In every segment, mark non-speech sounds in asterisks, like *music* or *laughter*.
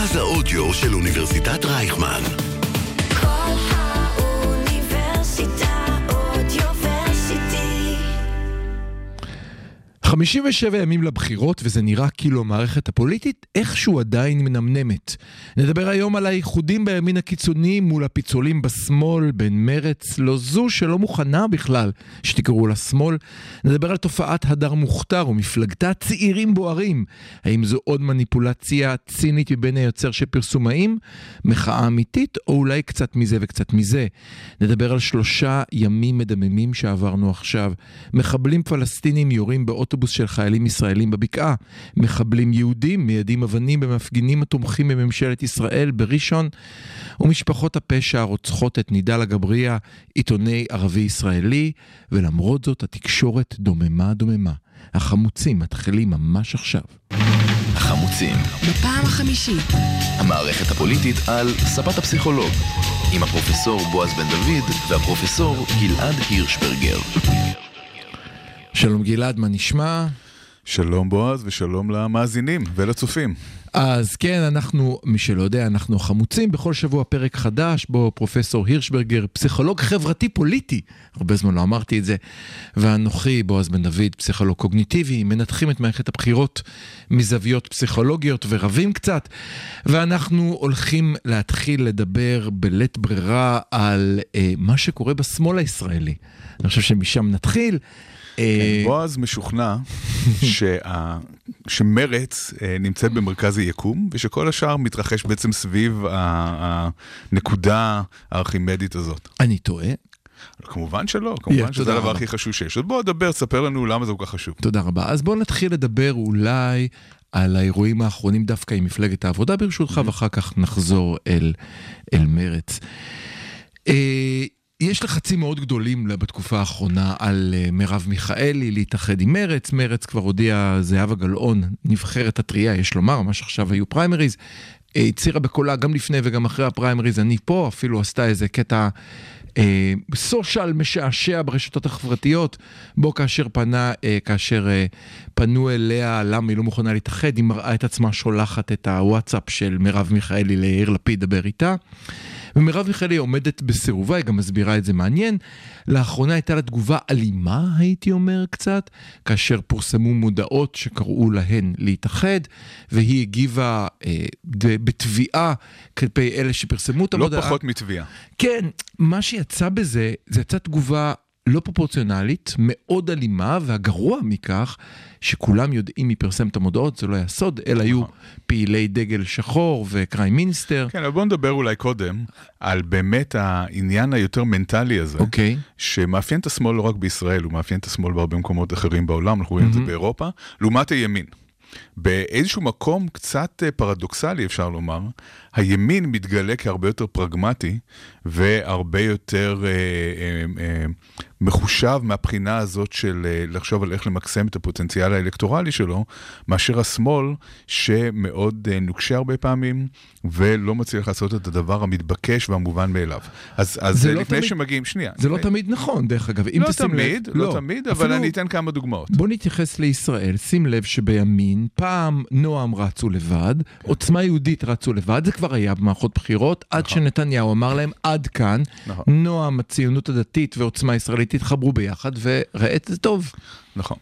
מרכז האודיו של אוניברסיטת רייכמן. 57 ימים לבחירות, וזה נראה כאילו המערכת הפוליטית איכשהו עדיין מנמנמת. נדבר היום על האיחודים בימין הקיצוני מול הפיצולים בשמאל, בין מרץ, לא זו שלא מוכנה בכלל שתקראו לה שמאל. נדבר על תופעת הדר מוכתר ומפלגתה צעירים בוערים. האם זו עוד מניפולציה צינית מבין היוצר של פרסומאים? מחאה אמיתית, או אולי קצת מזה וקצת מזה? נדבר על שלושה ימים מדממים שעברנו עכשיו. מחבלים פלסטינים יורים באוטובוס של חיילים ישראלים בבקעה. מחבלים יהודים מיידים אבנים במפגינים התומכים בממשלת ישראל בראשון. ומשפחות הפשע רוצחות את נידאל אגבריה, עיתונאי ערבי-ישראלי, ולמרות זאת התקשורת דוממה דוממה. החמוצים מתחילים ממש עכשיו. החמוצים, בפעם החמישית. המערכת הפוליטית על ספת הפסיכולוג, עם הפרופסור בועז בן דוד והפרופסור גלעד הירשברגר. שלום גלעד, מה נשמע? שלום בועז ושלום למאזינים ולצופים. אז כן, אנחנו, מי שלא יודע, אנחנו חמוצים בכל שבוע פרק חדש, בו פרופסור הירשברגר, פסיכולוג חברתי פוליטי, הרבה זמן לא אמרתי את זה, ואנוכי, בועז בן דוד, פסיכולוג קוגניטיבי, מנתחים את מערכת הבחירות מזוויות פסיכולוגיות ורבים קצת, ואנחנו הולכים להתחיל לדבר בלית ברירה על אה, מה שקורה בשמאל הישראלי. אני חושב שמשם נתחיל. אה, בועז משוכנע *laughs* שה... שמרץ אה, נמצאת במרכז היקום ושכל השאר מתרחש בעצם סביב הנקודה הארכימדית הזאת. אני טועה, כמובן שלא, כמובן Yeah, שזה הדבר. הכי חשוב שיש. אז בוא דבר, ספר לנו למה זה כל כך חשוב. תודה רבה. אז בואו נתחיל לדבר אולי על האירועים האחרונים דווקא עם מפלגת העבודה ברשותך, ואחר כך נחזור אל, אל מרץ. יש לחצים מאוד גדולים בתקופה האחרונה על אה, מרב מיכאלי להתאחד עם מרץ. מרץ כבר הודיעה, זהבה גלאון, נבחרת הטריה, יש לומר, ממש עכשיו היו פריימריז. אה, הצהירה בקולה גם לפני וגם אחרי הפריימריז, אני פה, אפילו עשתה איזה קטע סושיאל משעשע ברשתות החברתיות, בו כאשר פנה, אה, כאשר אה, פנו אליה למה היא לא מוכנה להתאחד, היא מראה את עצמה שולחת את הוואטסאפ של מרב מיכאלי ליאיר לפיד דבר איתה. ומרב מיכאלי עומדת בסירובה, היא גם מסבירה את זה מעניין. לאחרונה הייתה לה תגובה אלימה, הייתי אומר קצת, כאשר פורסמו מודעות שקראו להן להתאחד, והיא הגיבה אה, בתביעה כלפי אלה שפרסמו את לא המודעה. פחות מתביעה. כן, מה שיצא בזה, זה יצא תגובה לא פרופורציונלית, מאוד אלימה, והגרוע מכך, שכולם יודעים מי פרסם את המודעות, זה לא היה סוד, אלה היו פעילי דגל שחור וקריים מיניסטר. כן, אבל בוא נדבר אולי קודם על באמת העניין היותר מנטלי הזה. אוקיי. שמאפיין את השמאל לא רק בישראל, הוא מאפיין את השמאל בהרבה מקומות אחרים בעולם, אנחנו רואים את זה באירופה, לעומת הימין. באיזשהו מקום קצת אה, פרדוקסלי, אפשר לומר, הימין מתגלה כהרבה יותר פרגמטי והרבה יותר אה, אה, אה, מחושב מהבחינה הזאת של אה, לחשוב על איך למקסם את הפוטנציאל האלקטורלי שלו, מאשר השמאל שמאוד אה, נוקשה הרבה פעמים ולא מצליח לעשות את הדבר המתבקש והמובן מאליו. אז, אז זה אה, לא לפני תמיד- שמגיעים, שנייה. זה לא לפני- תמיד נכון, דרך אגב. לא תמיד, לב, לא תמיד, אבל אפילו- אני אתן כמה דוגמאות. בוא נתייחס לישראל, שים לב שבימין, פעם נועם רצו לבד, עוצמה יהודית רצו לבד, זה כבר היה במערכות בחירות, עד שנתניהו אמר להם עד כאן, נכון. נועם, הציונות הדתית ועוצמה ישראלית התחברו ביחד, וראה את זה טוב. נכון.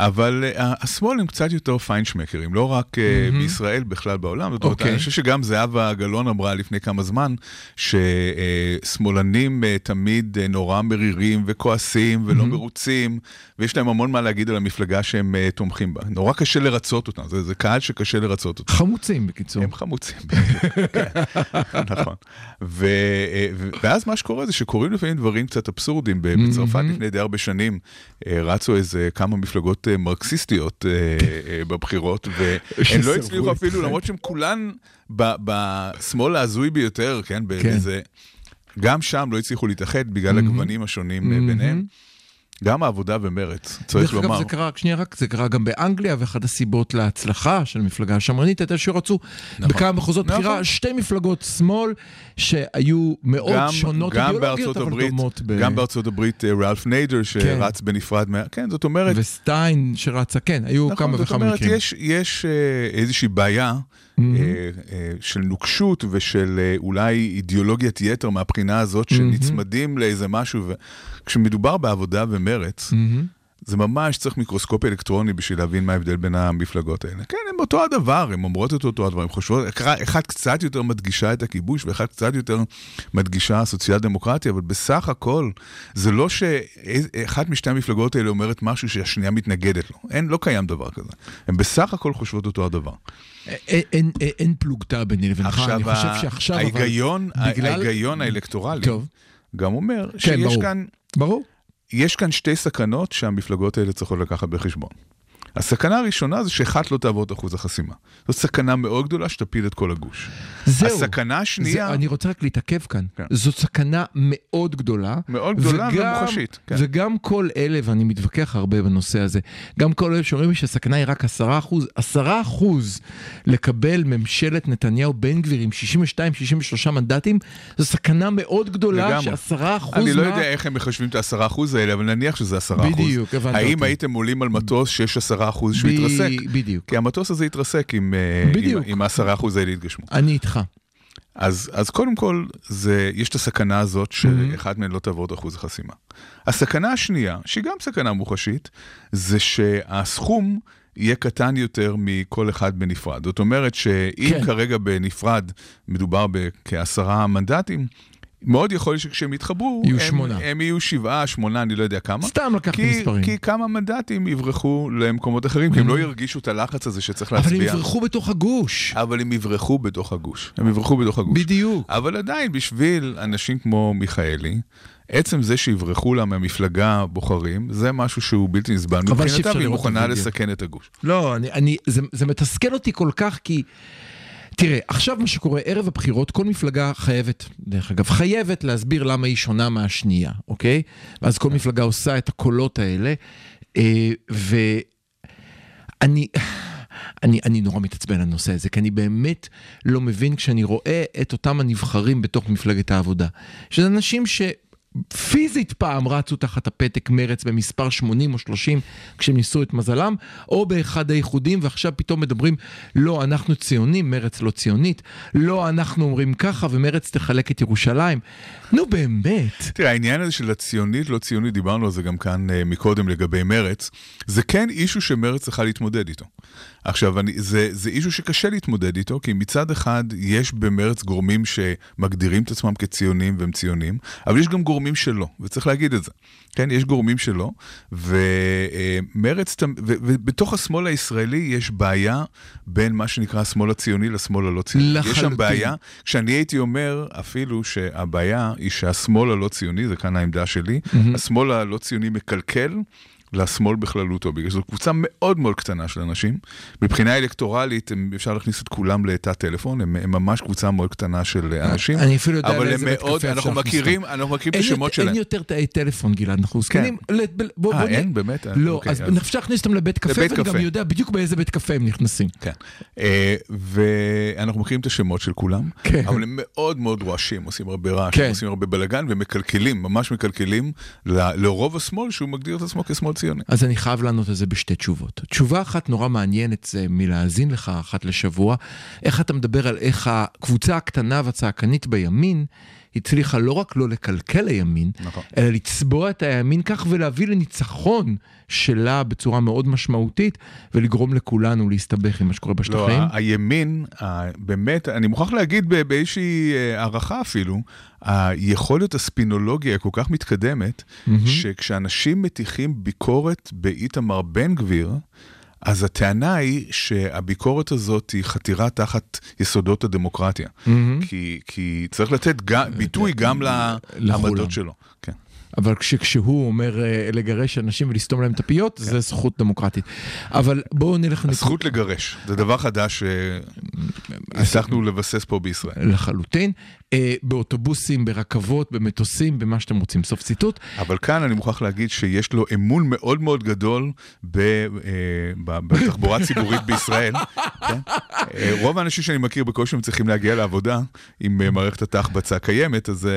אבל uh, השמאל הם קצת יותר פיינשמקרים, לא רק uh, בישראל, בכלל בעולם. זאת אומרת, אוקיי. אני חושב שגם זהבה גלאון אמרה לפני כמה זמן, ששמאלנים uh, תמיד uh, נורא מרירים וכועסים ולא מרוצים, ויש להם המון מה להגיד על המפלגה שהם uh, תומכים בה. נורא קשה לרצות אותם, זה, זה קהל שקשה לרצות אותם. חמוצים בקיצור. הם חמוצים, *laughs* כן, נכון. ו, ו, ואז מה שקורה זה שקורים לפעמים דברים קצת אבסורדים. ב- בצרפת לפני די הרבה שנים אה, רצו איזה כמה מפלגות אה, מרקסיסטיות אה, אה, בבחירות, והן לא הצליחו אפילו. למרות שהן כולן בשמאל ההזוי ביותר, כן, באיזה... גם שם לא הצליחו להתאחד בגלל הגוונים השונים אה, ביניהם. גם העבודה ומרץ, צריך דרך לומר. אגב, זה קרה, שנייה רק, זה קרה גם באנגליה, ואחת הסיבות להצלחה של המפלגה השמרנית הייתה שרצו בכמה מחוזות נכון. בחירה שתי מפלגות שמאל שהיו מאוד גם, שונות גם אידיאולוגיות, בארצות אבל הברית, דומות ב... גם בארצות הברית אה, ראלף ניידר שרץ בנפרד, מה... כן, זאת אומרת, וסטיין שרצה, כן, היו נכון, כמה זאת וכמה אומרת, מקרים. יש, יש אה, איזושהי בעיה אה, של נוקשות ושל אה, אולי אידיאולוגיית יתר מהבחינה הזאת, שנצמדים לאיזה משהו, וכשמדובר בעבודה ומרץ, זה ממש צריך מיקרוסקופ אלקטרוני בשביל להבין מה ההבדל בין המפלגות האלה. כן, הן אותו הדבר, הן אומרות את אותו הדבר, הן חושבות, אחת קצת יותר מדגישה את הכיבוש ואחת קצת יותר מדגישה סוציאל דמוקרטיה, אבל בסך הכל, זה לא שאחת משתי המפלגות האלה אומרת משהו שהשנייה מתנגדת לו. אין, לא קיים דבר כזה. הן בסך הכל חושבות אותו הדבר. אין- אין- אין- אין פלוגתא ביני לבינך, אני חושב שעכשיו, אבל ההיגיון, האלקטורלי. גם אומר כן, שיש. כאן ברור. יש כאן שתי סכנות שהמפלגות האלה צריכות לקחת בחשבון. הסכנה הראשונה זה שאחת לא תעבור את אחוז החסימה. זאת סכנה מאוד גדולה שתפיל את כל הגוש. זהו. הסכנה השנייה, זה, אני רוצה רק להתעכב כאן. כן. זאת סכנה מאוד גדולה. מאוד גדולה וגם- ומוחשית, כן. וגם כל אלה, ואני מתווכח הרבה בנושא הזה, גם כל אלה שאומרים שהסכנה היא רק 10 אחוז, 10 אחוז לקבל ממשלת נתניהו בן גביר עם 62-63 מנדטים, זו סכנה מאוד גדולה. ש-10 אחוז אני לא מה... יודע איך הם מחשבים את העשרה אחוז האלה, אבל נניח שזה עשרה אחוז. בדיוק, הבנת האם אותי. הייתם עולים על מטוס שיש עשרה אחוז שהוא ב- יתרסק? בדיוק. כי המטוס הזה יתרסק אם אה, בדיוק. אם העשרה אחוז האלה יתגשמו. אני איתך. אז, אז קודם כל, זה, יש את הסכנה הזאת שאחד מהן לא תעבור את אחוז החסימה. הסכנה השנייה, שהיא גם סכנה מוחשית, זה שהסכום יהיה קטן יותר מכל אחד בנפרד. זאת אומרת שאם כן. כרגע בנפרד מדובר בכעשרה מנדטים, מאוד יכול להיות שכשהם יתחברו, יהיו הם, שמונה. הם יהיו שבעה, שמונה, אני לא יודע כמה. סתם לקחתי כי, מספרים. כי כמה מנדטים יברחו למקומות אחרים, כי הם לא ירגישו את הלחץ הזה שצריך אבל הם להצביע. יברחו בתוך הגוש. אבל הם יברחו בתוך הגוש. הם יברחו בתוך הגוש. בדיוק. אבל עדיין, בשביל אנשים כמו מיכאלי, עצם זה שיברחו לה מהמפלגה בוחרים, זה משהו שהוא בלתי נסבל. מבחינתה, והיא מוכנה. לסכן את הגוש. לא, אני, אני, זה, זה מתסכל אותי כל כך כי... תראה, עכשיו מה שקורה, ערב הבחירות, כל מפלגה חייבת, דרך אגב, חייבת להסביר למה היא שונה מהשנייה, אוקיי? ואז כל מפלגה עושה את הקולות האלה, אה, ואני... אני, אני נורא מתעצבן על הנושא הזה, כי אני באמת לא מבין כשאני רואה את אותם הנבחרים בתוך מפלגת העבודה. שזה אנשים שפיזית פעם רצו תחת הפתק מרץ במספר 80 או 30 כשהם ניסו את מזלם, או באחד האיחודים, ועכשיו פתאום מדברים, לא, אנחנו ציונים, מרץ לא ציונית, לא, אנחנו אומרים ככה, ומרץ תחלק את ירושלים. נו באמת. תראה, העניין הזה של הציונית, לא ציונית, דיברנו על זה גם כאן אה, מקודם לגבי מרץ, זה כן אישו שמרץ צריכה להתמודד איתו. עכשיו, אני, זה, זה אישו שקשה להתמודד איתו, כי מצד אחד יש במרץ גורמים שמגדירים את עצמם כציונים והם ציונים, אבל יש גם גורמים שלא, וצריך להגיד את זה. כן, יש גורמים שלא, ומרץ, ובתוך השמאל הישראלי יש בעיה בין מה שנקרא השמאל הציוני לשמאל הלא ציוני. יש לחלוטין. שם בעיה, כשאני הייתי אומר אפילו שהבעיה היא שהשמאל הלא ציוני, זה כאן העמדה שלי, השמאל הלא ציוני מקלקל. לשמאל בכללותו, בגלל שזו קבוצה מאוד מאוד קטנה של אנשים. מבחינה אלקטורלית, הם, אפשר להכניס את כולם לתא טלפון, הם, הם ממש קבוצה מאוד קטנה של אנשים. אני אפילו יודע אבל לאיזה בית קפה אנחנו אפשר להכניס מכירים, אותם. אנחנו מכירים את אין השמות יותר- שלהם. אין יותר תאי טלפון, גלעד, אנחנו זקנים. ב- בוא- אה, אין? באמת? אה, לא, אוקיי, אז אז- אפשר להכניס אותם לבית קפה, ואני גם. יודע בדיוק באיזה בית קפה הם נכנסים. כן. אה, ואנחנו מכירים את השמות של כולם, כן. אבל הם מאוד מאוד רועשים, עושים הרבה רעש, כן. עושים הרבה בלאגן ומקלקלים, ממש מקלקלים ל- לרוב השמאל שהוא מגדיר את עצמו כשמאל ציוני. אז אני חייב לענות על זה בשתי תשובות. תשובה אחת נורא מעניינת זה מלהאזין לך אחת לשבוע, איך אתה מדבר על איך הקבוצה הקטנה והצעקנית בימין הצליחה לא רק לא לקלקל הימין, נכון. אלא לצבוע את הימין כך ולהביא לניצחון שלה בצורה מאוד משמעותית, ולגרום לכולנו להסתבך עם מה שקורה לא, בשטחים. ה- הימין, באמת, אני מוכרח להגיד באיזושהי אה, הערכה אפילו, היכולת הספינולוגיה כל כך מתקדמת, שכשאנשים מטיחים ביקורת באיתמר בן גביר, אז הטענה היא שהביקורת הזאת היא חתירה תחת יסודות הדמוקרטיה. כי, כי צריך לתת גם, ביטוי גם. לעמדות שלו. כן. אבל כש, כשהוא אומר אה, לגרש אנשים ולסתום להם את הפיות, זה זכות דמוקרטית. אבל בואו נלך הזכות לגרש, זה דבר חדש שהצלחנו לבסס פה בישראל. לחלוטין, אה, באוטובוסים, ברכבות, במטוסים, במה שאתם רוצים. סוף ציטוט. אבל כאן אני מוכרח להגיד שיש לו אמון מאוד מאוד גדול אה, בתחבורה ציבורית בישראל. כן? רוב האנשים שאני מכיר בקושי הם צריכים להגיע לעבודה עם מערכת התחבצה קיימת, אז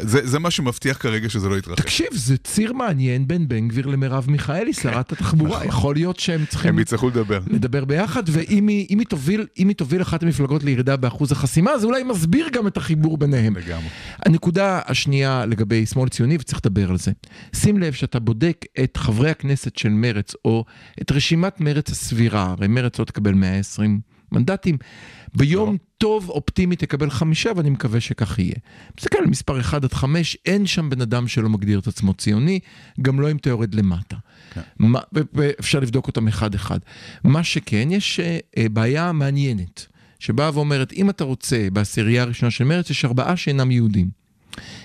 זה, זה מה שמבטיח כרגע שזה לא יתרחש. תקשיב, זה ציר מעניין בין בן גביר למרב מיכאלי, שרת התחבורה. יכול להיות שהם צריכים כן, נכון. הם יצטרכו לדבר. לדבר ביחד, ואם היא, היא, תוביל, אם היא תוביל אחת המפלגות לירידה באחוז החסימה, זה אולי מסביר גם את החיבור ביניהם. לגמרי. הנקודה השנייה לגבי שמאל ציוני, וצריך לדבר על זה. שים לב שאתה בודק את חברי הכנסת של מרץ, או את רשימת מרץ הסבירה, הרי מרץ לא תקבל 120 מנדטים. ביום לא. טוב אופטימי תקבל חמישה, ואני מקווה שכך יהיה. מסתכל על מספר 1 עד 5, אין שם בן אדם שלא מגדיר את עצמו ציוני, גם לא אם אתה יורד למטה. מה- ו- ואפשר לבדוק אותם אחד-אחד. מה שכן, יש אה, אה, בעיה מעניינת, שבאה ואומרת, אם אתה רוצה, בעשירייה הראשונה של מרץ, יש ארבעה שאינם יהודים.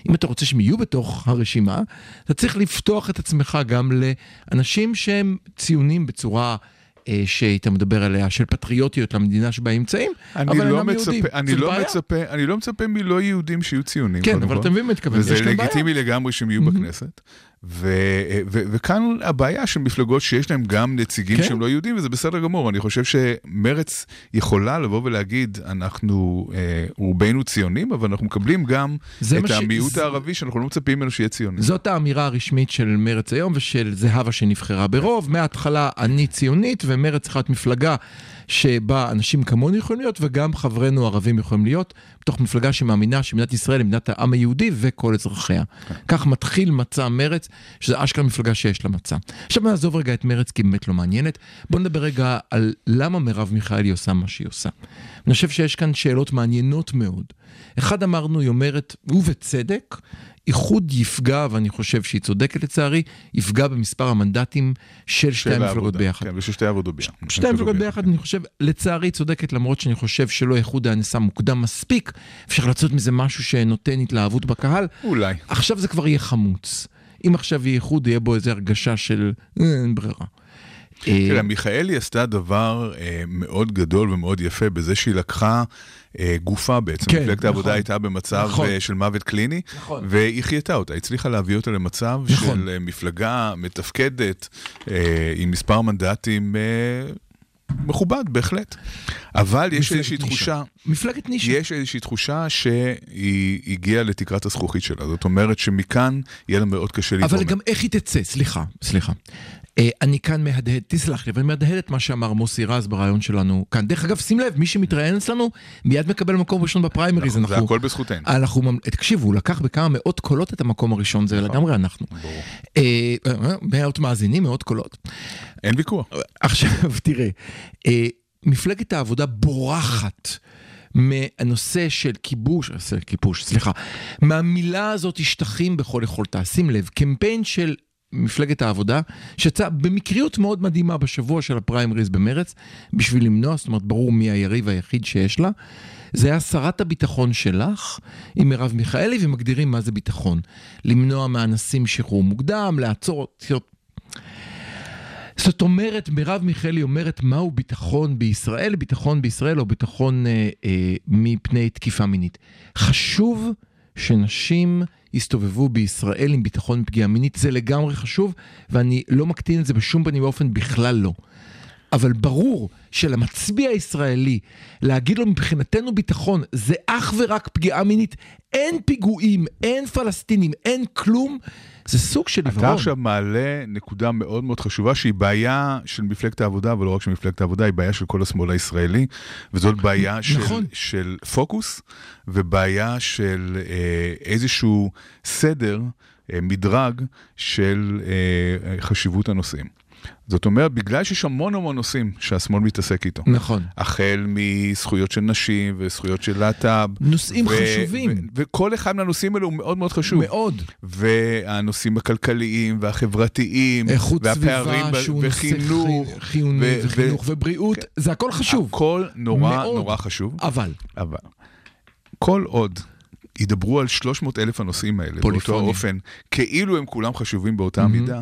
אם אתה רוצה שהם יהיו בתוך הרשימה, אתה צריך לפתוח את עצמך גם לאנשים שהם ציונים בצורה שהיית מדבר עליה, של פטריוטיות למדינה שבה הם נמצאים, אני אבל לא אינם יהודים. מצפה, אני זאת לא בעיה. מצפה, אני לא מצפה מלא יהודים שיהיו ציונים. כן, אבל. אתה מבין מה אני וזה יש כאן בעיה. לגיטימי לגמרי שהם יהיו בכנסת. ו- ו- וכאן הבעיה של מפלגות שיש להם גם נציגים כן. שהם לא יהודים, וזה בסדר גמור. אני חושב שמרץ יכולה לבוא ולהגיד, אנחנו אה, רובנו ציונים, אבל אנחנו מקבלים גם את ש- המיעוט זה- הערבי שאנחנו לא מצפים ממנו שיהיה ציוני. זאת האמירה הרשמית של מרץ היום ושל זהבה שנבחרה ברוב. מההתחלה אני ציונית ומרץ צריכה להיות מפלגה שבה אנשים כמוני יכולים להיות וגם חברינו הערבים יכולים להיות, בתוך מפלגה שמאמינה שמדינת ישראל היא מדינת העם היהודי וכל אזרחיה. כך מתחיל מצע מרץ, שזה אשכרה מפלגה שיש לה מצע. עכשיו נעזוב רגע את מרץ כי באמת לא מעניינת. בוא נדבר רגע על למה מרב מיכאלי עושה מה שהיא עושה. אני חושב שיש כאן שאלות מעניינות מאוד. אחד אמרנו, היא אומרת, ובצדק, איחוד יפגע, ואני חושב שהיא צודקת לצערי, יפגע במספר המנדטים של שתי המפלגות. ביחד. כן, וששתי העבודות ביחד. שתי המפלגות ביחד, אני חושב, לצערי צודקת, למרות שאני חושב שלא איחוד היה נעשה מוקדם מספיק, אפשר לעשות מזה משהו שנותן התלהבות בקהל. אולי. עכשיו זה כבר יהיה חמוץ. אם עכשיו יהיה איחוד, יהיה בו איזו הרגשה של "אה, אין ברירה. אה, תראה, מיכאלי עשתה דבר אה, מאוד גדול ומאוד יפה בזה שהיא לקחה אה, גופה בעצם. כן, מפלגת העבודה נכון. הייתה במצב נכון. אה, של מוות קליני, נכון. והיא חייתה אותה, הצליחה להביא אותה למצב. של אה, מפלגה מתפקדת אה, עם מספר מנדטים אה, מכובד בהחלט. אבל יש איזושהי נישה. תחושה... מפלגת נישה. יש איזושהי תחושה שהיא הגיעה לתקרת הזכוכית שלה, זאת אומרת שמכאן יהיה לה מאוד קשה להתרומם. אבל גם איך היא תצא, סליחה, סליחה. אה, אני כאן מהדהד, תסלח לי, אבל אני מהדהד את מה שאמר מוסי רז ברעיון שלנו כאן. דרך אגב, שים לב, מי שמתראיין אצלנו מיד מקבל מקום ראשון בפריימריז. נכון, זה הכל בזכותנו. אנחנו, תקשיבו, הוא לקח בכמה מאות קולות את המקום הראשון, זה לגמרי אנחנו. אה, אה, מאות מאזינים, מאות קולות. אין ויכוח. עכשיו, *laughs* תראה, אה, מפלגת העבודה בורחת מהנושא של כיבוש, כיבוש, סליחה, מהמילה הזאת שטחים בכל יכולתה. שים לב, קמפיין של מפלגת העבודה, שיצא במקריות מאוד מדהימה בשבוע של הפריימריז במרץ, בשביל למנוע, זאת אומרת, ברור מי היריב היחיד שיש לה. זה היה שרת הביטחון שלך עם מרב מיכאלי, ומגדירים מה זה ביטחון. למנוע מאנסים שחרור מוקדם, לעצור... זאת אומרת, מרב מיכאלי אומרת מהו ביטחון בישראל, ביטחון בישראל או ביטחון אה, אה, מפני תקיפה מינית. חשוב שנשים יסתובבו בישראל עם ביטחון מפגיעה מינית, זה לגמרי חשוב, ואני לא מקטין את זה בשום פנים ואופן, בכלל לא. אבל ברור שלמצביע הישראלי להגיד לו מבחינתנו ביטחון זה אך ורק פגיעה מינית, אין פיגועים, אין פלסטינים, אין כלום, זה סוג של אתה עיוורון. עכשיו מעלה נקודה מאוד מאוד חשובה שהיא בעיה של מפלגת העבודה, אבל לא רק של מפלגת העבודה, היא בעיה של כל השמאל הישראלי, וזאת בעיה של, נכון. של פוקוס, ובעיה של אה, איזשהו סדר, אה, מדרג של אה, חשיבות הנושאים. זאת אומרת, בגלל שיש המון המון נושאים שהשמאל מתעסק איתו. נכון. החל מזכויות של נשים וזכויות של להט"ב. נושאים ו- חשובים. ו- וכל אחד מהנושאים האלו הוא מאוד מאוד חשוב. מאוד. והנושאים הכלכליים והחברתיים, איכות סביבה ב- שהוא נושא וחינוך, חי- חיוני, ו- וחינוך ו- ובריאות, זה הכל חשוב. הכל נורא מאוד. נורא חשוב, אבל, אבל כל עוד ידברו על 300 אלף הנושאים האלה, באותו פוליפונים. אופן, כאילו הם כולם חשובים באותה מהמם. מידה,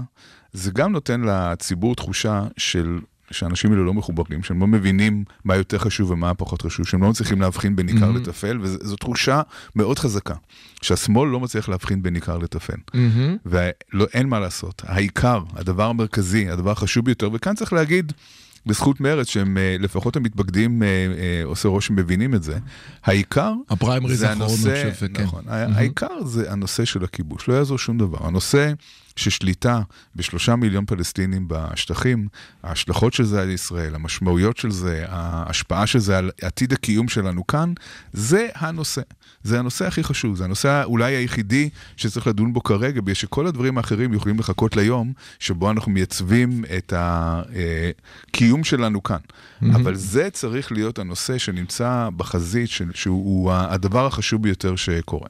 זה גם נותן לציבור תחושה של... שהאנשים האלה לא מחוברים, שהם לא מבינים מה יותר חשוב ומה פחות חשוב, שהם לא מצליחים להבחין בין עיקר מהמם. לטפל, וזו תחושה מאוד חזקה, שהשמאל לא מצליח להבחין בין עיקר לטפל. מהמם. ואין מה לעשות, העיקר, הדבר המרכזי, הדבר החשוב ביותר, וכאן צריך להגיד, בזכות מרץ, שהם אה, לפחות המתפקדים אה, אה, עושה רושם מבינים את זה. העיקר הפריימריז זה האחרון, אני חושב, כן. נכון, העיקר זה הנושא של הכיבוש, לא יעזור שום דבר. הנושא ששליטה בשלושה מיליון פלסטינים בשטחים, ההשלכות של זה על ישראל, המשמעויות של זה, ההשפעה של זה על עתיד הקיום שלנו כאן, זה הנושא. זה הנושא הכי חשוב, זה הנושא אולי היחידי שצריך לדון בו כרגע, בגלל שכל הדברים האחרים יכולים לחכות ליום שבו אנחנו מייצבים את הקיום שלנו כאן. אבל זה צריך להיות הנושא שנמצא בחזית, שהוא הדבר החשוב ביותר שקורה.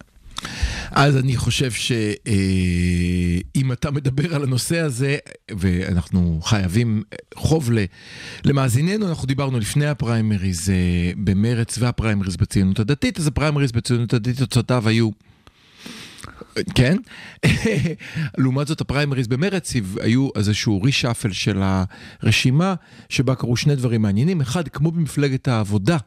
אז אני חושב שאם אתה מדבר על הנושא הזה, ואנחנו חייבים חוב ל- למאזיננו, אנחנו דיברנו לפני הפריימריז אה, במרץ והפריימריז בציונות הדתית, אז הפריימריז בציונות הדתית, תוצאותיו היו... כן? *laughs* לעומת זאת הפריימריז במרץ היו איזשהו רישאפל של הרשימה, שבה קרו שני דברים מעניינים. אחד, כמו במפלגת העבודה,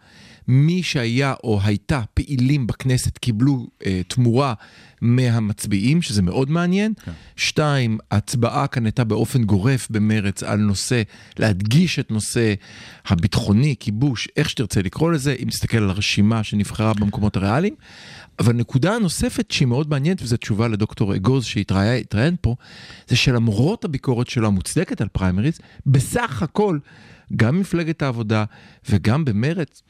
מי שהיה או הייתה פעילים בכנסת קיבלו אה, תמורה מהמצביעים, שזה מאוד מעניין. כן. שתיים, ההצבעה כאן הייתה באופן גורף במרץ על נושא, להדגיש את נושא הביטחוני, כיבוש, איך שתרצה לקרוא לזה, אם תסתכל על הרשימה שנבחרה במקומות הריאליים. אבל נקודה נוספת שהיא מאוד מעניינת, וזו תשובה לדוקטור אגוז שהתראיין פה, זה שלמרות הביקורת שלו המוצדקת על פריימריז, בסך הכל, גם מפלגת העבודה וגם במרץ,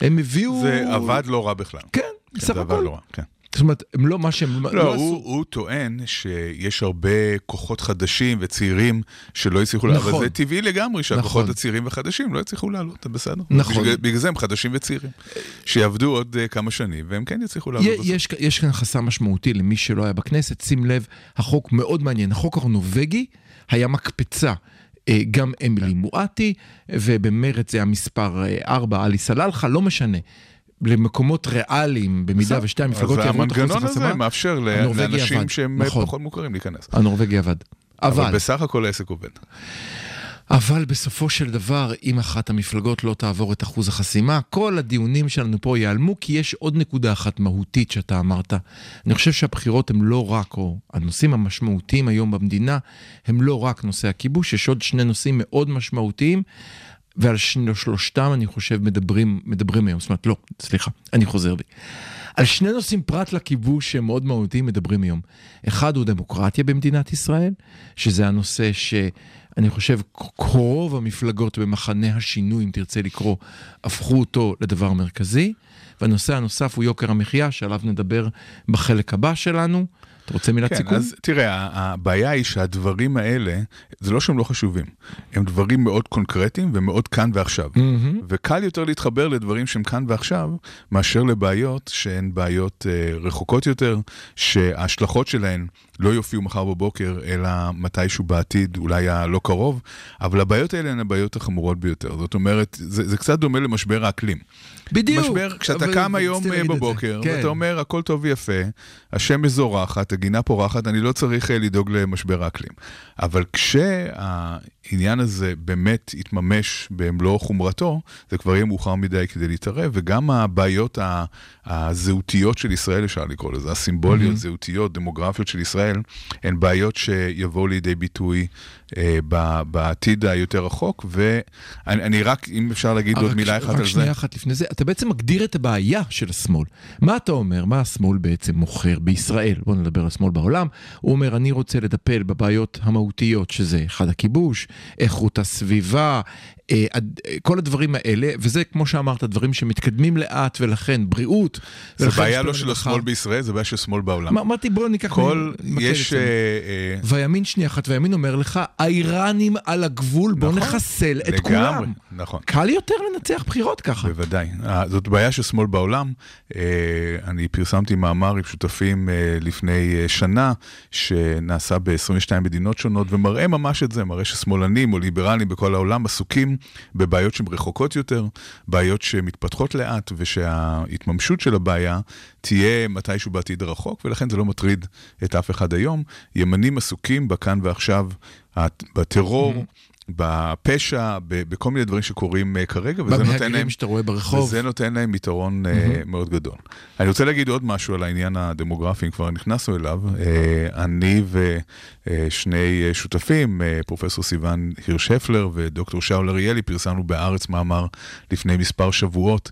הם הביאו... זה עבד לא רע בכלל. כן, בסך זה עבד הכל. לא רע, כן. זאת אומרת, הם לא מה שהם לא, לא הוא, עשו. הוא טוען שיש הרבה כוחות חדשים וצעירים שלא הצליחו לעלות. נכון. אבל זה טבעי לגמרי שהכוחות נכון. הצעירים והחדשים לא הצליחו לעלות, זה בסדר. נכון. בגלל, בגלל זה הם חדשים וצעירים. שיעבדו עוד uh, כמה שנים, והם כן יצליחו לעלות. בסוף. יש, יש כאן חסם משמעותי למי שלא היה בכנסת, שים לב, החוק מאוד מעניין. החוק הנורבגי היה מקפצה. אה, גם אמילי מואטי, ובמרץ זה היה מספר 4, עלי סלאלחה, לא משנה. למקומות ריאליים, במידה. ושתי המפלגות אז יעברו את אחוז המנגנון החסימה, הזה מאפשר ל- הנורבגי לאנשים. שהם אה, נכון. פחות מוכרים להיכנס. הנורבגי עבד. אבל אבל, בסך הכל העסק עובד. אבל בסופו של דבר, אם אחת המפלגות לא תעבור את אחוז החסימה, כל הדיונים שלנו פה ייעלמו, כי יש עוד נקודה אחת מהותית שאתה אמרת. אני חושב שהבחירות הן לא רק, או הנושאים המשמעותיים היום במדינה, הם לא רק נושא הכיבוש, יש עוד שני נושאים מאוד משמעותיים, ועל שני- שלושתם אני חושב מדברים, מדברים היום. זאת אומרת, לא, סליחה, אני חוזר בי. על שני נושאים פרט לכיבוש שהם מאוד מהותיים מדברים היום. אחד הוא דמוקרטיה במדינת ישראל, שזה הנושא שאני חושב רוב המפלגות במחנה השינוי, אם תרצה לקרוא, הפכו אותו לדבר מרכזי. והנושא הנוסף הוא יוקר המחיה, שעליו נדבר בחלק הבא שלנו. אתה רוצה מילת כן, סיכום? אז תראה, הבעיה היא שהדברים האלה, זה לא שהם לא חשובים, הם דברים מאוד קונקרטיים ומאוד כאן ועכשיו. מהמם. וקל יותר להתחבר לדברים שהם כאן ועכשיו, מאשר לבעיות שהן בעיות אה, רחוקות יותר, שההשלכות שלהן לא יופיעו מחר בבוקר, אלא מתישהו בעתיד, אולי הלא קרוב, אבל הבעיות האלה הן הבעיות החמורות ביותר. זאת אומרת, זה, זה קצת דומה למשבר האקלים. בדיוק. משבר, כשאתה קם היום אה. בבוקר, כן. ואתה אומר, הכל טוב ויפה, השמש זורחת, הגינה פורחת, אני לא צריך אה, לדאוג למשבר האקלים. אבל כשהעניין הזה באמת יתממש במלוא חומרתו, זה כבר יהיה מאוחר מדי כדי להתערב, וגם הבעיות הזהותיות של ישראל, אפשר לקרוא לזה, הסימבוליות, Mhm. זהותיות, דמוגרפיות של ישראל, הן בעיות שיבואו לידי ביטוי אה, ב- בעתיד היותר רחוק, ואני אני רק, אם אפשר להגיד עוד רק מילה ש- אחת רק על זה. שנייה אחת לפני זה, אתה בעצם מגדיר את הבעיה של השמאל. מה אתה אומר? מה השמאל בעצם מוכר בישראל? בוא נדבר על השמאל בעולם. הוא אומר, אני רוצה לטפל בבעיות המהותיות, שזה אחד הכיבוש, איכות הסביבה, אה, אה, כל הדברים האלה, וזה כמו שאמרת, דברים שמתקדמים לאט, ולכן בריאות. זה בעיה לא של. השמאל בישראל, זה בעיה של שמאל בעולם. אמרתי, בוא ניקח... כל, יש... אה, והימין שנייה אחת, והימין אומר לך, האיראנים על הגבול, בוא נכון, נחסל את כולם. נכון. קל יותר לנצח בחירות ככה. בוודאי. זאת בעיה של שמאל בעולם. אני פרסמתי מאמר עם שותפים לפני שנה, שנעשה ב-22 מדינות שונות, ומראה ממש את זה, מראה ששמאלנים או ליברלים בכל העולם עסוקים בבעיות שהן רחוקות יותר, בעיות שמתפתחות לאט, ושההתממשות של הבעיה תהיה מתישהו בעתיד הרחוק, ולכן זה לא מטריד את אף אחד היום. ימנים עסוקים בכאן ועכשיו, בטרור. בפשע, בכל מיני דברים שקורים אה, כרגע, וזה נותן להם... שאתה רואה ברחוב. וזה נותן להם יתרון אה, מאוד גדול. אני רוצה להגיד עוד משהו על העניין הדמוגרפי, אם כבר נכנסנו אליו. אה, אני ושני שותפים, פרופסור סיון הירש-הפלר ודוקטור שאול אריאלי, פרסמנו בארץ מאמר לפני מספר שבועות.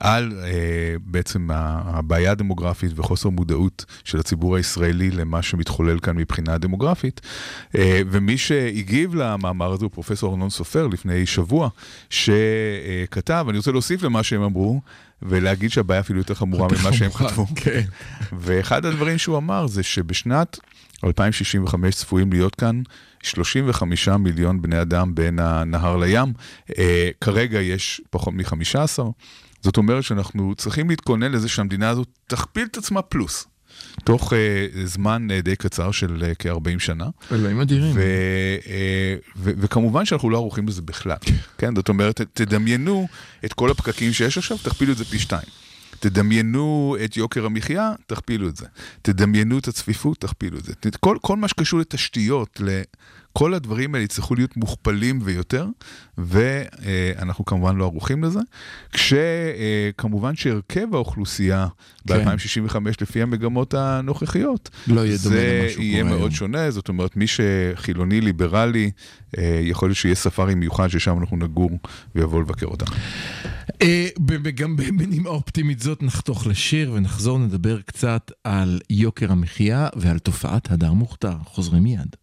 על אה, בעצם הבעיה הדמוגרפית וחוסר מודעות של הציבור הישראלי למה שמתחולל כאן מבחינה דמוגרפית. אה, ומי שהגיב למאמר הזה הוא פרופסור ארנון סופר לפני שבוע, שכתב, אני רוצה להוסיף למה שהם אמרו, ולהגיד שהבעיה אפילו יותר חמורה ממה שהם *laughs* כתבו. כן. ואחד הדברים שהוא אמר זה שבשנת 2065 צפויים להיות כאן 35 מיליון בני אדם בין הנהר לים. אה, כרגע יש פחות מ-15. זאת אומרת שאנחנו צריכים להתכונן לזה שהמדינה הזאת תכפיל את עצמה פלוס. תוך אה, זמן אה, די קצר של אה, כ-40 שנה. אלוהים אדירים. ו, אה, ו, וכמובן שאנחנו לא ערוכים לזה בכלל. כן, זאת אומרת, תדמיינו את כל הפקקים שיש עכשיו, תכפילו את זה פי שתיים. תדמיינו את יוקר המחיה, תכפילו את זה. תדמיינו את הצפיפות, תכפילו את זה. כל, כל מה שקשור לתשתיות, כל הדברים האלה יצטרכו להיות מוכפלים ויותר, ואנחנו כמובן לא ערוכים לזה. כשכמובן שהרכב האוכלוסייה כן. ב-2065, לפי המגמות הנוכחיות, לא יהיה דומה זה למה שהוא יהיה מאוד היום. שונה, זאת אומרת, מי שחילוני, ליברלי, אה, יכול להיות שיהיה ספארי מיוחד ששם אנחנו נגור ויבוא לבקר אותם. אה, ב- גם בנימה אופטימית זאת נחתוך לשיר ונחזור נדבר קצת על יוקר המחיה ועל תופעת הדר מוכתר. חוזרים מיד.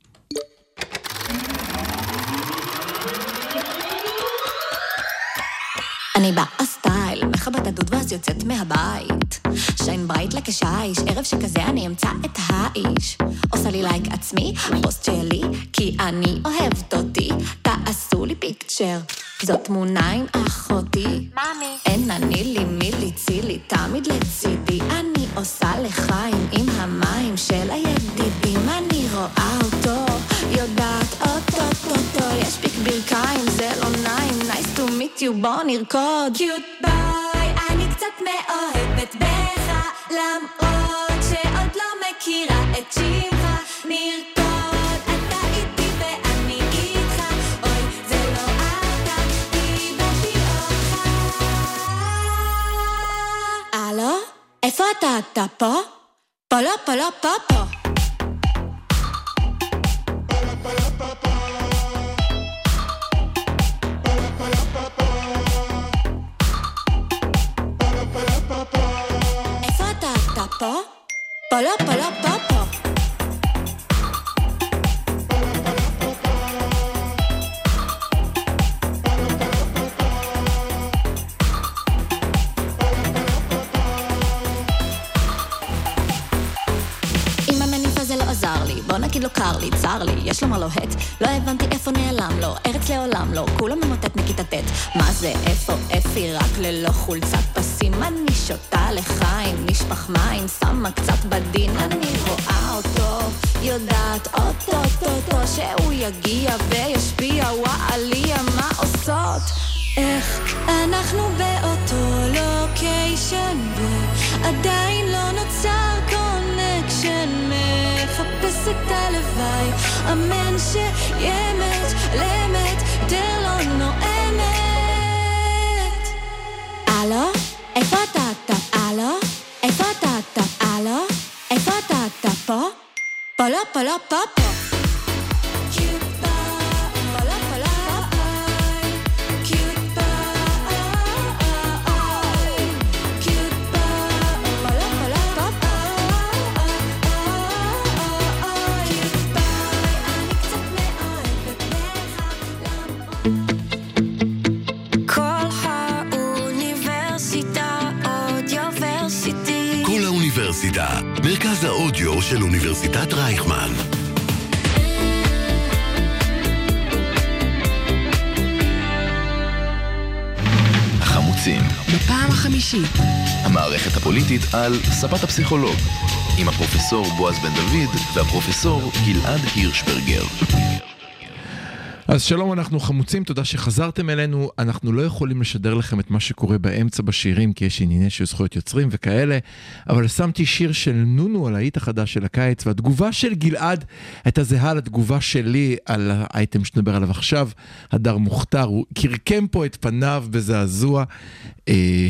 אני באה סטייל, מכבת הדוד ואז יוצאת מהבית. שיין ברייט לכשיש, ערב שכזה אני אמצא את האיש. עושה לי לייק עצמי, פוסט שלי, כי אני אוהבת אותי. תעשו לי פיקצ'ר, זאת תמונה עם אחותי. מאמי. אין אני לי מי ליצי לי, תמיד לצידי. אני עושה לחיים עם המים של הידידים. אני רואה אותו, יודעת אוטוטוטו, יש פיק ברכיים, זה לא נעים, nice to meet you, בוא נרקוד. קיוט ביי, אני קצת מאוהבת בך, למרות שעוד לא מכירה את שמך, נרקוד, לא? איפה אתה? אתה פה? פה לא, פה לא, פה פה. אתה פה? פה לא, פה לא, פה פה. עם המניף הזה לא עזר לי, בוא נגיד לו קר לי, צר לי, יש לו מה לוהט, לא הבנתי איפה נעלם לו, ארץ לעולם לא, כולו ממוטט מכיתה ט', מה זה, איפה אפי, רק ללא חולצת פסים, אני שותה לחיים, נשפך מים, שמה קצת בדין, אני רואה אותו, יודעת אוטוטוטו, שהוא יגיע וישפיע, וואליה, מה עושות? איך אנחנו באותו לוקיישן ועדיין לא נוצר מחפש את הלוואי אמן שימת למת דר לא נואמת הלו? איפה אתה אתה? הלו? איפה אתה אתה? הלו? איפה אתה אתה? פה? פה לא פה לא פה פה האוניברסיטה, מרכז האודיו של אוניברסיטת רייכמן. החמוצים, בפעם החמישית. המערכת הפוליטית על ספת הפסיכולוג, עם הפרופסור בועז בן דוד והפרופסור גלעד הירשברגר. אז שלום, אנחנו חמוצים, תודה שחזרתם אלינו. אנחנו לא יכולים לשדר לכם את מה שקורה באמצע בשירים, כי יש ענייני של זכויות יוצרים וכאלה, אבל שמתי שיר של נונו על האיט החדש של הקיץ, והתגובה של גלעד הייתה זהה לתגובה שלי על האייטם שנדבר עליו עכשיו, הדר מוכתר, הוא קרקם פה את פניו בזעזוע. אה,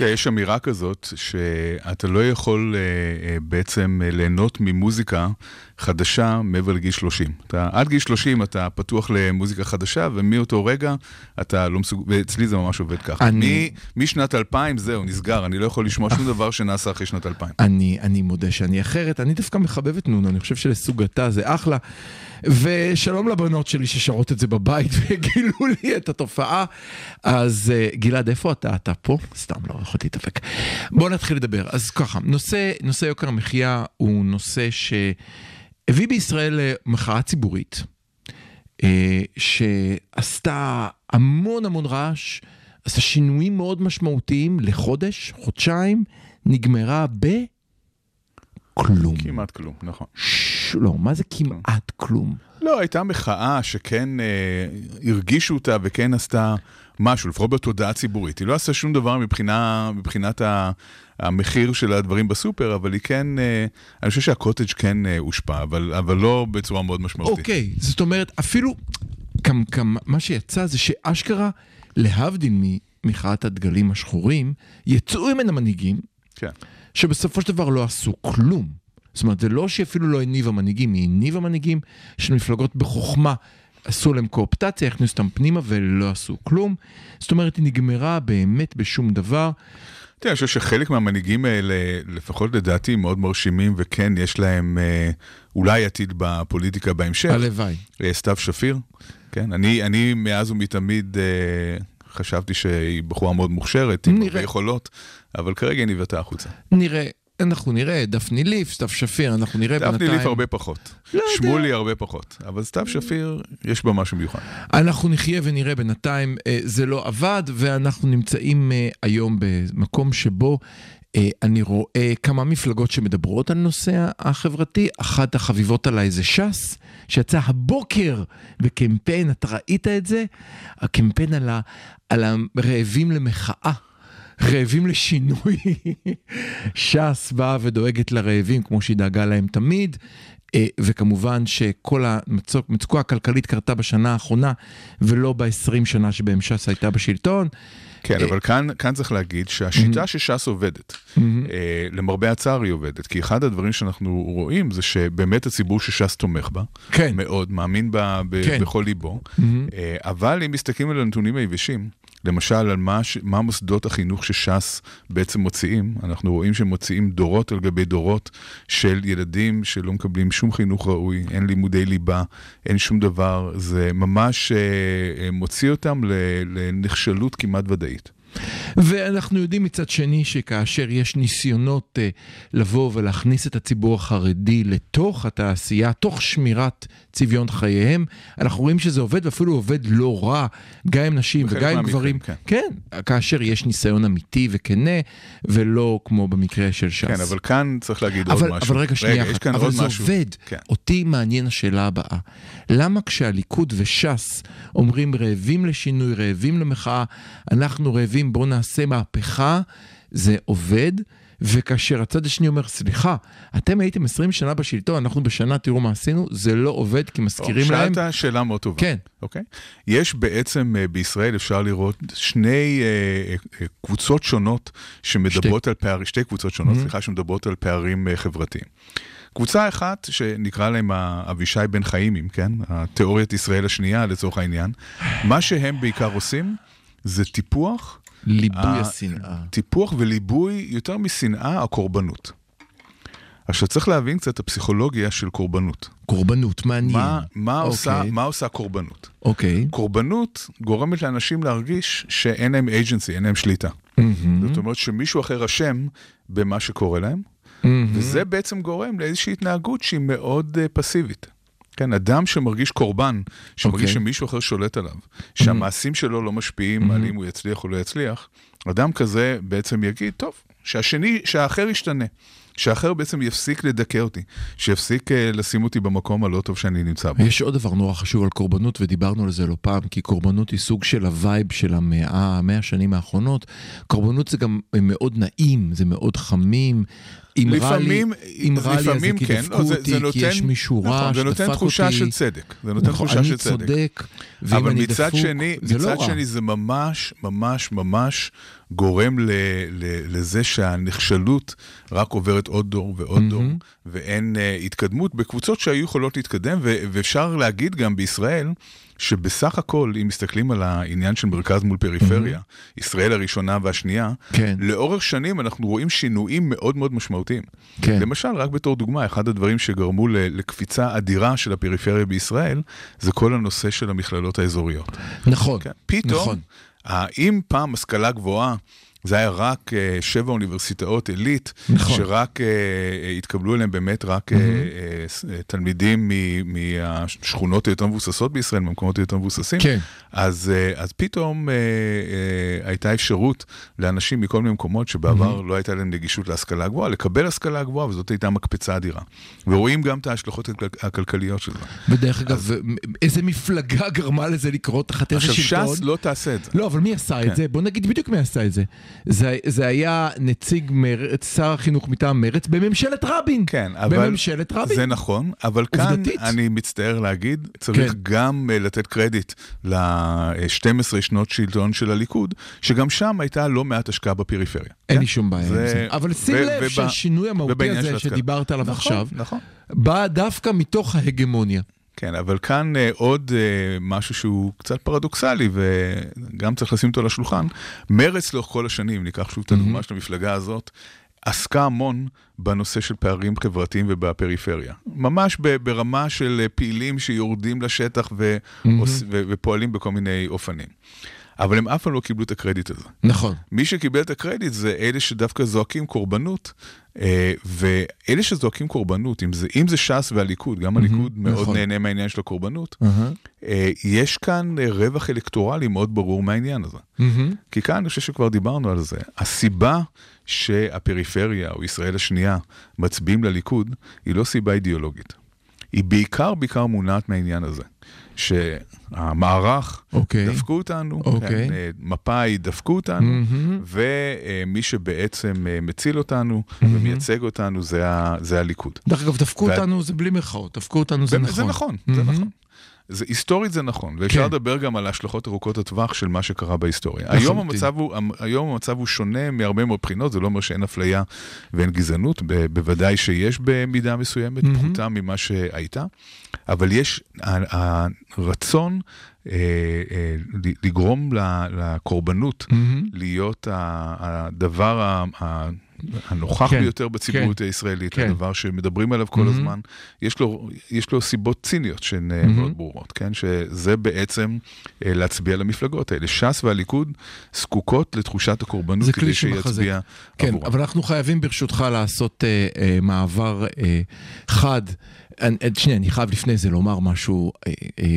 *laughs* יש אמירה כזאת, שאתה לא יכול אה, אה, בעצם ליהנות ממוזיקה חדשה מעבר לגיל 30. אתה, עד גיל 30 אתה פתוח למוזיקה חדשה, ומאותו רגע אתה לא מסוג... ואצלי זה ממש עובד ככה. אני... משנת 2000 זהו, נסגר, אני לא יכול לשמוע שום דבר שנעשה אחרי שנת 2000. אני, אני מודה שאני אחרת, אני דווקא מחבב את נונו, אני חושב שלסוגתה זה אחלה. ושלום לבנות שלי ששרות את זה בבית *laughs* וגילו לי את התופעה. אז uh, גלעד, איפה אתה? אתה פה? סתם, לא יכולתי להתאפק. בואו נתחיל לדבר. אז ככה, נושא, נושא יוקר המחיה הוא נושא שהביא בישראל מחאה ציבורית, uh, שעשתה המון המון רעש, עשתה שינויים מאוד משמעותיים לחודש, חודשיים, נגמרה ב... כלום. כמעט כלום, נכון. ש... לא, מה זה כמעט כלום? לא, הייתה מחאה שכן אה, הרגישו אותה וכן עשתה משהו, לפחות בתודעה הציבורית. היא לא עשתה שום דבר מבחינה, מבחינת ה, המחיר של הדברים בסופר, אבל היא כן, אה, אני חושב שהקוטג' כן אה, הושפע, אבל, אבל לא בצורה מאוד משמעותית. אוקיי, זאת אומרת, אפילו, כמה, כמה, מה שיצא זה שאשכרה, להבדיל ממחאת הדגלים השחורים, יצאו ממנה מנהיגים. כן. שבסופו של דבר לא עשו כלום. זאת אומרת, זה לא שהיא אפילו לא הניבה מנהיגים, היא הניבה מנהיגים של מפלגות בחוכמה. עשו להם קואפטציה, הכניסו אותם פנימה ולא עשו כלום. זאת אומרת, היא נגמרה באמת בשום דבר. תראה, אני חושב שחלק מהמנהיגים האלה, לפחות לדעתי, מאוד מרשימים, וכן, יש להם אה, אולי עתיד בפוליטיקה בהמשך. הלוואי. אה, סתיו שפיר, כן, אני, אני מאז ומתמיד אה, חשבתי שהיא בחורה מאוד מוכשרת, עם הרבה יכולות, אבל כרגע היא נבעטה החוצה. נראה. אנחנו נראה, דפני ליף, סתיו שפיר, אנחנו נראה דפני בינתיים... דפני ליף הרבה פחות. לא שמולי הרבה פחות. אבל סתיו שפיר, יש בה משהו מיוחד. אנחנו נחיה ונראה בינתיים, אה, זה לא עבד, ואנחנו נמצאים אה, היום במקום שבו אה, אני רואה כמה מפלגות שמדברות על נושא החברתי. אחת החביבות עליי זה ש"ס, שיצא הבוקר בקמפיין, אתה ראית את זה? הקמפיין על, ה, על הרעבים למחאה. רעבים לשינוי. ש"ס באה ודואגת לרעבים כמו שהיא דאגה להם תמיד. אה, וכמובן שכל המצוקה הכלכלית קרתה בשנה האחרונה ולא ב-20 שנה שבהם ש"ס הייתה בשלטון. כן, אבל כאן, כאן צריך להגיד שהשיטה שש"ס עובדת, אה, למרבה הצער היא עובדת, כי אחד הדברים שאנחנו רואים זה שבאמת הציבור שש"ס תומך בה, כן. מאוד, מאמין בה כן. בכל ליבו, אה, אבל אם מסתכלים על הנתונים היבשים, למשל, על מה, מה מוסדות החינוך שש"ס בעצם מוציאים. אנחנו רואים שהם מוציאים דורות על גבי דורות של ילדים שלא מקבלים שום חינוך ראוי, אין לימודי ליבה, אין שום דבר. זה ממש אה, מוציא אותם לנחשלות כמעט ודאית. ואנחנו יודעים מצד שני שכאשר יש ניסיונות אה, לבוא ולהכניס את הציבור החרדי לתוך התעשייה, תוך שמירת צביון חייהם, אנחנו רואים שזה עובד ואפילו עובד לא רע, גם עם נשים וגם עם גברים. כן. כן, כאשר יש ניסיון אמיתי וכנה, ולא כמו במקרה של ש"ס. כן, אבל כאן צריך להגיד אבל, עוד משהו. אבל רגע, שנייה אחת, אבל זה משהו. עובד. כן. אותי מעניין השאלה הבאה. למה כשהליכוד וש"ס אומרים רעבים לשינוי, רעבים למחאה, אנחנו רעבים, בואו נעשה מהפכה, זה עובד. וכאשר הצד השני אומר, סליחה, אתם הייתם 20 שנה בשלטון, אנחנו בשנה, תראו מה עשינו, זה לא עובד כי מזכירים להם... שאלת שאלה מאוד טובה. כן. אוקיי? יש בעצם אה, בישראל, אפשר לראות, שני אה, אה, קבוצות שונות שמדברות שתי. על פערים, שתי קבוצות שונות, mm-hmm. סליחה, שמדברות על פערים חברתיים. קבוצה אחת, שנקרא להם אבישי בן חיימים, כן? התיאוריית ישראל השנייה לצורך העניין. מה שהם בעיקר עושים זה טיפוח. ליבוי השנאה. טיפוח וליבוי, יותר משנאה, הקורבנות. עכשיו צריך להבין קצת את הפסיכולוגיה של קורבנות. קורבנות, מעניין. מה, מה, okay. עושה, אוקיי. מה עושה קורבנות? אוקיי. Okay. קורבנות גורמת לאנשים להרגיש שאין להם agency, אין להם שליטה. Mm-hmm. זאת אומרת שמישהו אחר אשם במה שקורה להם, mm-hmm. וזה בעצם גורם לאיזושהי התנהגות שהיא מאוד אה, פסיבית. כן, אדם שמרגיש קורבן, שמרגיש okay. אוקיי. שמישהו אחר שולט עליו, שהמעשים שלו לא משפיעים mm-hmm. על אם הוא יצליח או לא יצליח, אדם כזה בעצם יגיד, טוב, שהשני, שהאחר ישתנה. שהאחר בעצם יפסיק לדכא אותי, שיפסיק אה, לשים אותי במקום הלא טוב שאני נמצא בו. יש עוד דבר נורא חשוב על קורבנות, ודיברנו על זה לא פעם, כי קורבנות היא סוג של ה vibe של המאה, המאה השנים האחרונות. קורבנות זה גם מאוד נעים, זה מאוד חמים. אם רע לי, אם רע לי אז זה כי כן, דפקו לא, זה- אותי, זה כי נותן- יש מישהו רע נכון, זה שדפק אותי. נותן תחושה של צדק. זה נותן נכון, תחושה של צדק. צודק, אבל אני מצד דפוק, שני, זה לא מצד. שני זה ממש, ממש, ממש גורם ל, ל, לזה שהנחשלות רק עוברת עוד דור ועוד דור, ואין uh, התקדמות בקבוצות שהיו יכולות להתקדם, ו, ואפשר להגיד גם בישראל, שבסך הכל, אם מסתכלים על העניין של מרכז מול פריפריה, ישראל הראשונה והשנייה, כן. לאורך שנים אנחנו רואים שינויים מאוד מאוד משמעותיים. כן. למשל, רק בתור דוגמה, אחד הדברים שגרמו לקפיצה אדירה של הפריפריה בישראל, זה כל הנושא של המכללות האזוריות. נכון, כן. פתאום, נכון. אם פעם השכלה גבוהה, זה היה רק uh, שבע אוניברסיטאות עילית, נכון. שרק uh, התקבלו אליהם באמת רק uh, uh, תלמידים מ- מהשכונות היותר מבוססות בישראל, מהמקומות היותר מבוססים. כן. אז, uh, אז פתאום uh, uh, הייתה אפשרות לאנשים מכל מיני מקומות שבעבר לא הייתה להם נגישות להשכלה גבוהה, לקבל השכלה גבוהה, וזאת הייתה מקפצה אדירה. ורואים גם את ההשלכות הכל- הכלכליות של זה. ודרך אגב, איזה מפלגה גרמה לזה לקרות תחת איזה עכשיו, שלטון? ש"ס לא תעשה את זה. לא, אבל מי עשה כן. את זה? בוא נגיד בדיוק מי עשה את זה. זה, זה היה נציג מרצ, שר החינוך מטעם מרצ בממשלת רבין. כן, אבל... בממשלת רבין. זה נכון, אבל כאן עובדתית. אני מצטער להגיד, צריך כן. גם uh, לתת קרדיט ל-12 שנות שלטון של הליכוד, שגם שם הייתה לא מעט השקעה בפריפריה. אין כן? לי שום בעיה עם זה. אבל שים ו- לב וב- שהשינוי המהותי הזה. שדיברת עליו נכון, עכשיו, נכון. בא דווקא מתוך ההגמוניה. כן, אבל כאן uh, עוד uh, משהו שהוא קצת פרדוקסלי, וגם צריך לשים אותו על השולחן. מרץ לאורך כל השנים, ניקח שוב את הדוגמה של המפלגה הזאת, עסקה המון בנושא של פערים חברתיים ובפריפריה. ממש ברמה של אה, פעילים שיורדים לשטח ו- עוש- ו- ופועלים בכל מיני אופנים. אבל הם אף פעם לא קיבלו את הקרדיט הזה. נכון. מי שקיבל את הקרדיט זה אלה שדווקא זועקים קורבנות, אה, ואלה שזועקים קורבנות, אם זה, אם זה ש"ס והליכוד, גם הליכוד מאוד נכון. נהנה מהעניין של הקורבנות. אה, יש כאן רווח אלקטורלי מאוד ברור מהעניין הזה. מהמם. כי כאן אני חושב שכבר דיברנו על זה. הסיבה שהפריפריה או ישראל השנייה מצביעים לליכוד, היא לא סיבה אידיאולוגית. היא בעיקר בעיקר מונעת מהעניין הזה. שהמערך, אוקיי. דפקו אותנו, אוקיי. כן, אה, מפא"י דפקו אותנו, מהמם. ומי שבעצם אה, מציל אותנו ומייצג אותנו זה, ה, זה הליכוד. דרך אגב, דפקו וה- אותנו זה בלי מירכאות, דפקו אותנו זה באמת, נכון. זה נכון, זה מהמם. נכון. זה, היסטורית זה נכון, ואפשר כן. לדבר גם על ההשלכות ארוכות הטווח של מה שקרה בהיסטוריה. לחלוטין. היום המצב, הוא, היום המצב הוא שונה מהרבה מאוד בחינות, זה לא אומר שאין אפליה ואין גזענות, ב, בוודאי שיש במידה מסוימת, מהמם. פחותה ממה שהייתה, אבל יש הרצון לגרום ל- לקורבנות מהמם. להיות הדבר הנוכח כן, ביותר בציבוריות כן, הישראלית, כן. הדבר שמדברים עליו כל מהמם. הזמן. יש לו, יש לו סיבות ציניות שהן אה, מאוד ברורות, כן? שזה בעצם אה, להצביע למפלגות האלה. ש"ס והליכוד זקוקות לתחושת הקורבנות כדי. שיצביע כן, עבורם. אבל אנחנו חייבים ברשותך לעשות אה, אה, מעבר אה, חד. אה, שנייה, אני חייב לפני זה לומר משהו. אה, אה,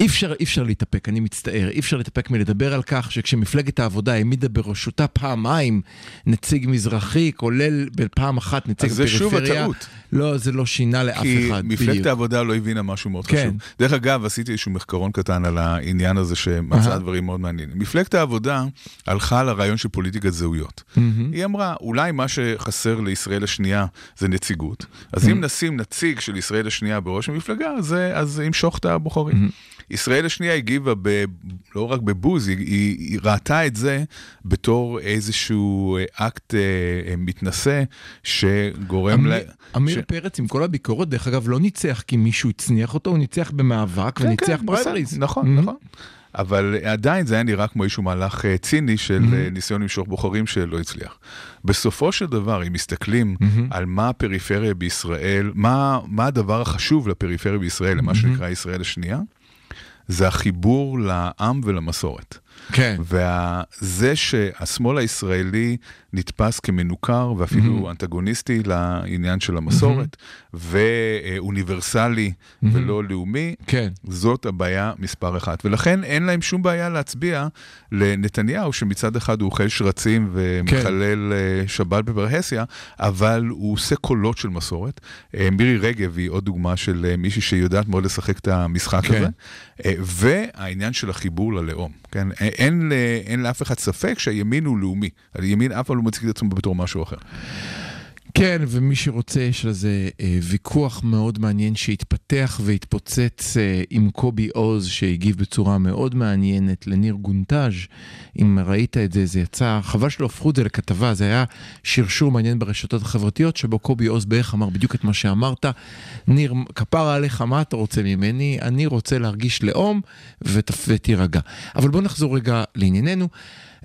אי אפשר, אי אפשר להתאפק, אני מצטער, אי אפשר להתאפק מלדבר על כך שכשמפלגת העבודה העמידה בראשותה פעמיים נציג מזרחי, כולל בפעם אחת נציג אז זה שוב הטעות. לא, זה לא שינה לאף כי אחד. מפלגת בדיוק. העבודה לא הבינה משהו מאוד כן. חשוב. דרך אגב, עשיתי איזשהו מחקרון קטן על העניין הזה שמצא. דברים מאוד מעניינים. מפלגת העבודה הלכה לרעיון של פוליטיקת זהויות. היא אמרה, אולי מה שחסר לישראל השנייה זה נציגות, אז אם נשים נציג של ישראל השנייה בראש המפלגה, אז, אז זה ימשוך את הבוחרים. ישראל השנייה הגיבה ב, לא רק בבוז, היא, היא, היא ראתה את זה בתור איזשהו אה, אקט אה, אה, מתנשא שגורם ל... אמיר, ש- פרץ, עם כל הביקורת, דרך אגב, לא ניצח כי מישהו הצניח אותו, הוא ניצח במאבק כן, וניצח כן, פריימריז. נכון, Mhm. נכון. אבל עדיין זה היה נראה כמו איזשהו מהלך אה, ציני של אה, ניסיון למשוך בוחרים שלא הצליח. בסופו של דבר, אם מסתכלים על מה הפריפריה בישראל, מה, מה הדבר החשוב לפריפריה בישראל, למה שנקרא ישראל השנייה, זה החיבור לעם ולמסורת. כן. וזה שהשמאל הישראלי נתפס כמנוכר ואפילו mm-hmm. אנטגוניסטי לעניין של המסורת, mm-hmm. ואוניברסלי mm-hmm. ולא לאומי, כן. זאת הבעיה מספר אחת. ולכן אין להם שום בעיה להצביע לנתניהו, שמצד אחד הוא אוכל שרצים ומחלל כן. שבת בפרהסיה, אבל הוא עושה קולות של מסורת. מירי רגב היא עוד דוגמה של מישהי שיודעת מאוד לשחק את המשחק כן. הזה. והעניין של החיבור ללאום. כן? אין, אין לאף אחד ספק שהימין הוא לאומי. הימין אף פעם לא מציג את עצמו בתור משהו אחר. כן, ומי שרוצה, יש לזה אה, ויכוח מאוד מעניין שהתפתח והתפוצץ אה, עם קובי עוז, שהגיב בצורה מאוד מעניינת לניר גונטאז'. אם ראית את זה, זה יצא, חבל שלא הפכו את זה לכתבה, זה היה שרשור מעניין ברשתות החברתיות, שבו קובי עוז בערך אמר בדיוק את מה שאמרת. ניר, כפרה עליך, מה אתה רוצה ממני? אני רוצה להרגיש לאום ותירגע. אבל בוא נחזור רגע לענייננו.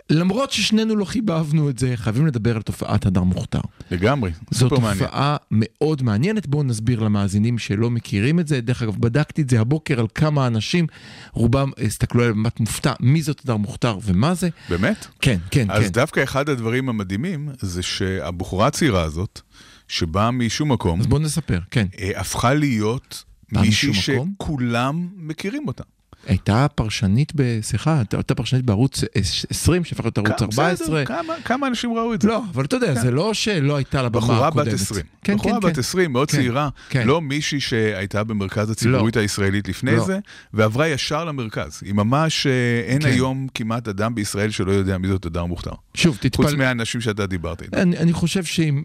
למרות ששנינו לא חיבבנו את זה, חייבים לדבר על תופעת הדר מוכתר. לגמרי, זו תופעה מעניין. מאוד מעניינת, בואו נסביר למאזינים שלא מכירים את זה. דרך אגב, בדקתי את זה הבוקר על כמה אנשים, רובם הסתכלו עליהם במבט מופתע, מי זאת הדר מוכתר ומה זה. באמת? כן, כן, אז כן. אז דווקא אחד הדברים המדהימים זה שהבחורה הצעירה הזאת, שבאה משום מקום, אז בואו נספר, כן. אה, הפכה להיות מישהי שכולם מכירים אותה. הייתה פרשנית, סליחה, הייתה פרשנית בערוץ 20, שהפך להיות ערוץ 14. כמה, כמה אנשים ראו את זה? לא, אבל אתה יודע, כן. זה לא שלא הייתה לה במה הקודמת. בחורה בת 20. כן, בחורה כן, בת 20, כן. מאוד כן, צעירה. כן. לא מישהי שהייתה במרכז הציבורית לא. הישראלית לפני לא. זה, ועברה ישר למרכז. היא ממש, אה, אין כן. היום כמעט אדם בישראל שלא יודע מי זאת אדם מוכתר. שוב, תתפל... חוץ מהאנשים שאתה דיברת איתם. אני, אני חושב שאם...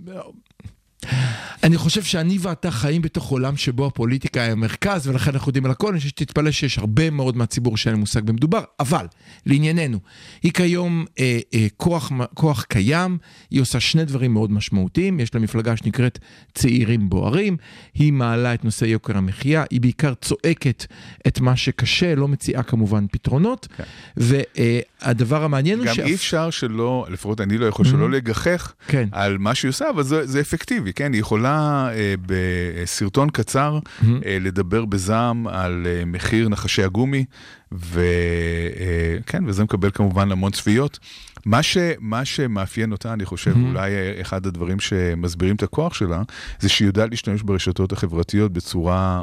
אני חושב שאני ואתה חיים בתוך עולם שבו הפוליטיקה היא המרכז, ולכן אנחנו יודעים על הכל, אני חושב שתתפלא שיש הרבה מאוד מהציבור שאין מושג במדובר, אבל לענייננו, היא כיום אה, אה, כוח, כוח קיים, היא עושה שני דברים מאוד משמעותיים, יש לה מפלגה שנקראת צעירים בוערים, היא מעלה את נושא יוקר המחיה, היא בעיקר צועקת את מה שקשה, לא מציעה כמובן פתרונות, כן. והדבר המעניין הוא ש... גם. אי אפשר שלא, לפחות אני לא יכול שלא mm-hmm. לגחך כן. על מה שהיא עושה, אבל זה, זה אפקטיבי, כן? היא יכולה אה, בסרטון קצר mm-hmm. אה, לדבר בזעם על אה, מחיר נחשי הגומי, וכן, וזה מקבל כמובן המון צפיות. מה, ש, מה שמאפיין אותה, אני חושב, mm-hmm. אולי אחד הדברים שמסבירים את הכוח שלה, זה שהיא יודעת להשתמש ברשתות החברתיות בצורה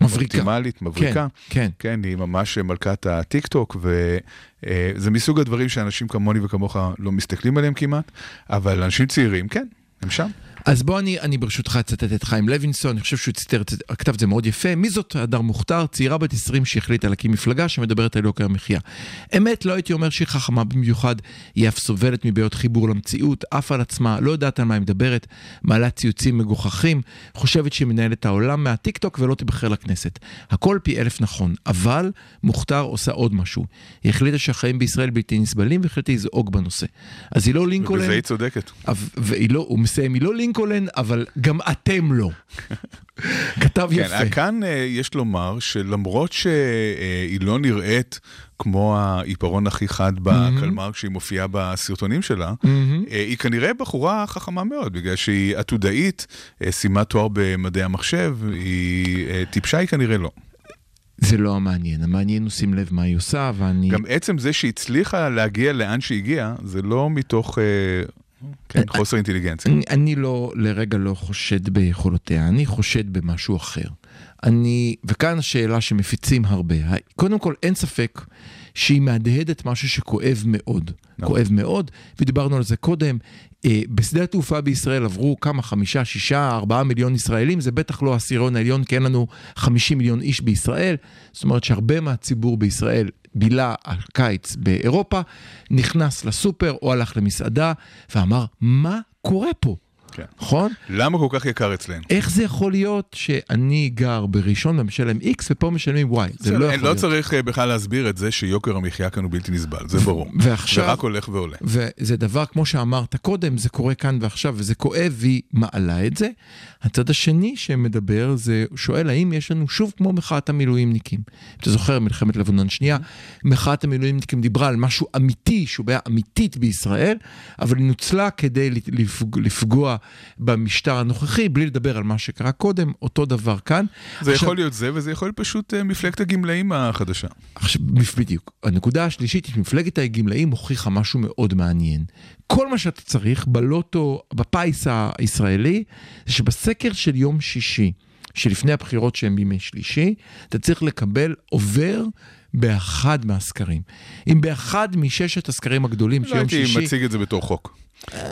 מבריקה. אופטימלית, מבריקה. כן, כן. כן, היא ממש מלכת הטיק טוק, וזה מסוג הדברים שאנשים כמוני וכמוך לא מסתכלים עליהם כמעט, אבל אנשים צעירים, כן, הם שם. אז בוא אני, אני ברשותך אצטט את חיים לוינסון, אני חושב שהוא ציטר, כתב את זה מאוד יפה. מי זאת הדר מוכתר? צעירה בת 20 שהחליטה להקים מפלגה שמדברת על יוקר המחיה. אמת, לא הייתי אומר שהיא חכמה במיוחד, היא אף סובלת מבעיות חיבור למציאות, עף על עצמה, לא יודעת על מה היא מדברת, מעלה ציוצים מגוחכים, חושבת שהיא מנהלת את העולם מהטיקטוק ולא תיבחר לכנסת. הכל פי אלף נכון, אבל מוכתר עושה עוד משהו. היא החליטה שהחיים בישראל בלתי נסבלים והחליטה לזעוק בנושא. אז היא לא לינקולן... ובזה היא צודקת. והיא לא, הוא מסיים, היא לא לינקולן. לינקולן, אבל גם אתם לא. *laughs* כתב כן, יפה. כאן uh, יש לומר שלמרות שהיא לא נראית כמו העיפרון הכי חד בקלמר כשהיא מופיעה בסרטונים שלה, uh, היא כנראה בחורה חכמה מאוד, בגלל שהיא עתודאית, סיימה תואר במדעי המחשב, היא טיפשה היא כנראה לא. זה לא המעניין, המעניין הוא שים לב מה היא עושה, ואני... גם עצם זה שהצליחה להגיע לאן שהגיעה, זה לא מתוך... Uh, כן, חוסר אינטליגנציה. אני, אני לא, לרגע לא חושד ביכולותיה, אני חושד במשהו אחר. אני, וכאן השאלה שמפיצים הרבה, קודם כל אין ספק שהיא מהדהדת משהו שכואב מאוד, נכון. כואב מאוד, ודיברנו על זה קודם, אה, בשדה התעופה בישראל עברו כמה, חמישה, שישה, ארבעה מיליון ישראלים, זה בטח לא העשירון העליון, כי אין לנו חמישים מיליון איש בישראל, זאת אומרת שהרבה מהציבור בישראל בילה הקיץ באירופה, נכנס לסופר או הלך למסעדה ואמר, מה קורה פה? כן. נכון? למה כל כך יקר אצלנו? איך זה יכול להיות שאני גר בראשון ומשלם X ופה משלמים Y? זה לא יכול לא להיות. צריך אה, בכלל להסביר את זה שיוקר המחיה כאן הוא בלתי נסבל, זה ברור. ועכשיו... זה רק הולך ועולה. וזה דבר, כמו שאמרת קודם, זה קורה כאן ועכשיו וזה כואב והיא מעלה את זה. הצד השני שמדבר זה שואל האם יש לנו שוב כמו מחאת המילואימניקים. אתה זוכר מלחמת לבנון שנייה, מחאת המילואימניקים דיברה על משהו אמיתי, שהוא בעיה אמיתית בישראל, אבל היא נוצלה כדי לפגוע במשטר הנוכחי, בלי לדבר על מה שקרה קודם, אותו דבר כאן. זה עכשיו, יכול להיות זה, וזה יכול להיות פשוט אה, מפלגת הגמלאים החדשה. עכשיו, בדיוק. הנקודה השלישית, מפלגת הגמלאים הוכיחה משהו מאוד מעניין. כל מה שאתה צריך בלוטו, בפיס הישראלי, זה שבסקר של יום שישי, שלפני הבחירות שהם בימי שלישי, אתה צריך לקבל עובר באחד מהסקרים. אם באחד מששת הסקרים הגדולים לא של יום הייתי שישי... מציג את זה בתור חוק.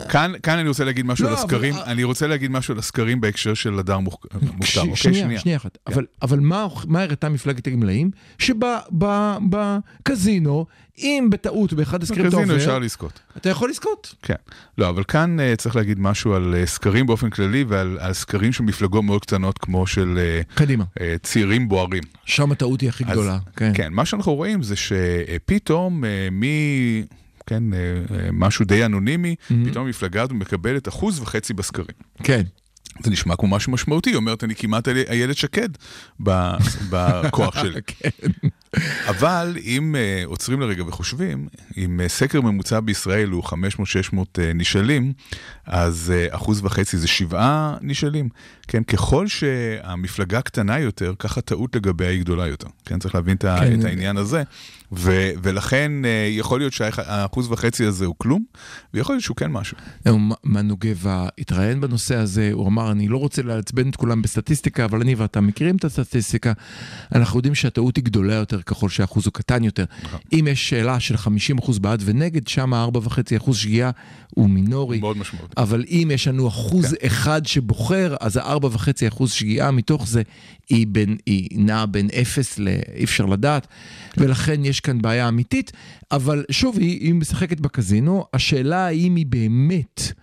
כאן, כאן אני רוצה להגיד משהו לא, על הסקרים, אבל- אני רוצה להגיד משהו על הסקרים בהקשר של הדר מוכ- מוכתר, ש- אוקיי? שנייה, שנייה אחת. כן. אבל, אבל מה, מה הראתה מפלגת הגמלאים? שבקזינו, אם בטעות באחד הסקרים אתה בקזינו אפשר עובר, לזכות. אתה יכול לזכות. כן. לא, אבל כאן uh, צריך להגיד משהו על uh, סקרים באופן כללי ועל על סקרים של מפלגות מאוד קטנות כמו של uh, קדימה. uh, צעירים בוערים. שם הטעות היא הכי אז- גדולה. כן. כן, מה שאנחנו רואים זה שפתאום uh, מ... כן, uh, uh, משהו די אנונימי, פתאום המפלגה הזו מקבלת אחוז וחצי בסקרים. כן. זה נשמע כמו משהו משמעותי, היא אומרת, אני כמעט איילת שקד ב- בכוח *laughs* שלי. כן. אבל אם uh, עוצרים לרגע וחושבים, אם uh, סקר ממוצע בישראל הוא 500-600 uh, נשאלים, אז uh, אחוז וחצי זה שבעה נשאלים. כן, ככל שהמפלגה קטנה יותר, ככה טעות לגביה היא גדולה יותר. כן, צריך להבין את, כן. את העניין הזה. ו- ולכן uh, יכול להיות שהאחוז וחצי הזה הוא כלום, ויכול להיות שהוא כן משהו. מנו גבע התראיין בנושא הזה, הוא אמר, אני לא רוצה לעצבן את כולם בסטטיסטיקה, אבל אני ואתה מכירים את הסטטיסטיקה. אנחנו יודעים שהטעות היא גדולה יותר ככל שהאחוז הוא קטן יותר. נכון. אם יש שאלה של 50% בעד ונגד, שם ה-4.5% שגיאה הוא מינורי. מאוד משמעותי. אבל אם יש לנו אחוז כן. אחד שבוחר, אז ה-4.5% שגיאה מתוך זה היא, בין, היא נעה בין אפס ל... אי אפשר לדעת, ולכן יש כאן בעיה אמיתית. אבל שוב, היא, היא משחקת בקזינו, השאלה האם היא באמת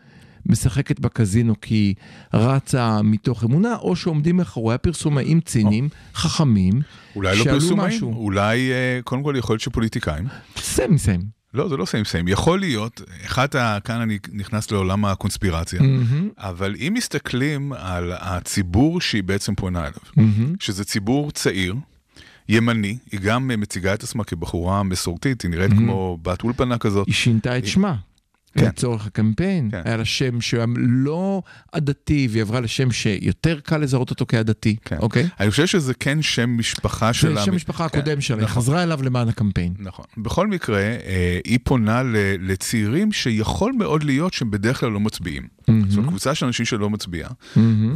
משחקת בקזינו כי היא רצה מתוך אמונה, או שעומדים מאחורי הפרסומאים ציניים, חכמים, אולי לא פרסומאים, משהו. אולי, uh, קודם כל יכול להיות שפוליטיקאים. סיים סיים. לא, זה לא סיים סיים. יכול להיות, אחד, ה- כאן אני נכנס לעולם הקונספירציה, אבל אם מסתכלים על הציבור שהיא בעצם פונה אליו, שזה ציבור צעיר, ימני, היא גם אה, מציגה את עצמה כבחורה מסורתית, היא נראית כמו בת אולפנה כזאת. היא שינתה את שמה. כן. לצורך הקמפיין, כן. היה לה שם שהוא לא עדתי, והיא עברה לשם שיותר קל לזהות אותו כעדתי, כן. אוקיי? אני חושב שזה כן שם משפחה זה שלה. שם המשפחה כן, הקודם שלה, היא נכון. חזרה אליו למען הקמפיין. נכון. בכל מקרה, אה, היא פונה ל- לצעירים שיכול מאוד להיות שהם בדרך כלל לא מצביעים. זאת אומרת, קבוצה של אנשים שלא מצביעה.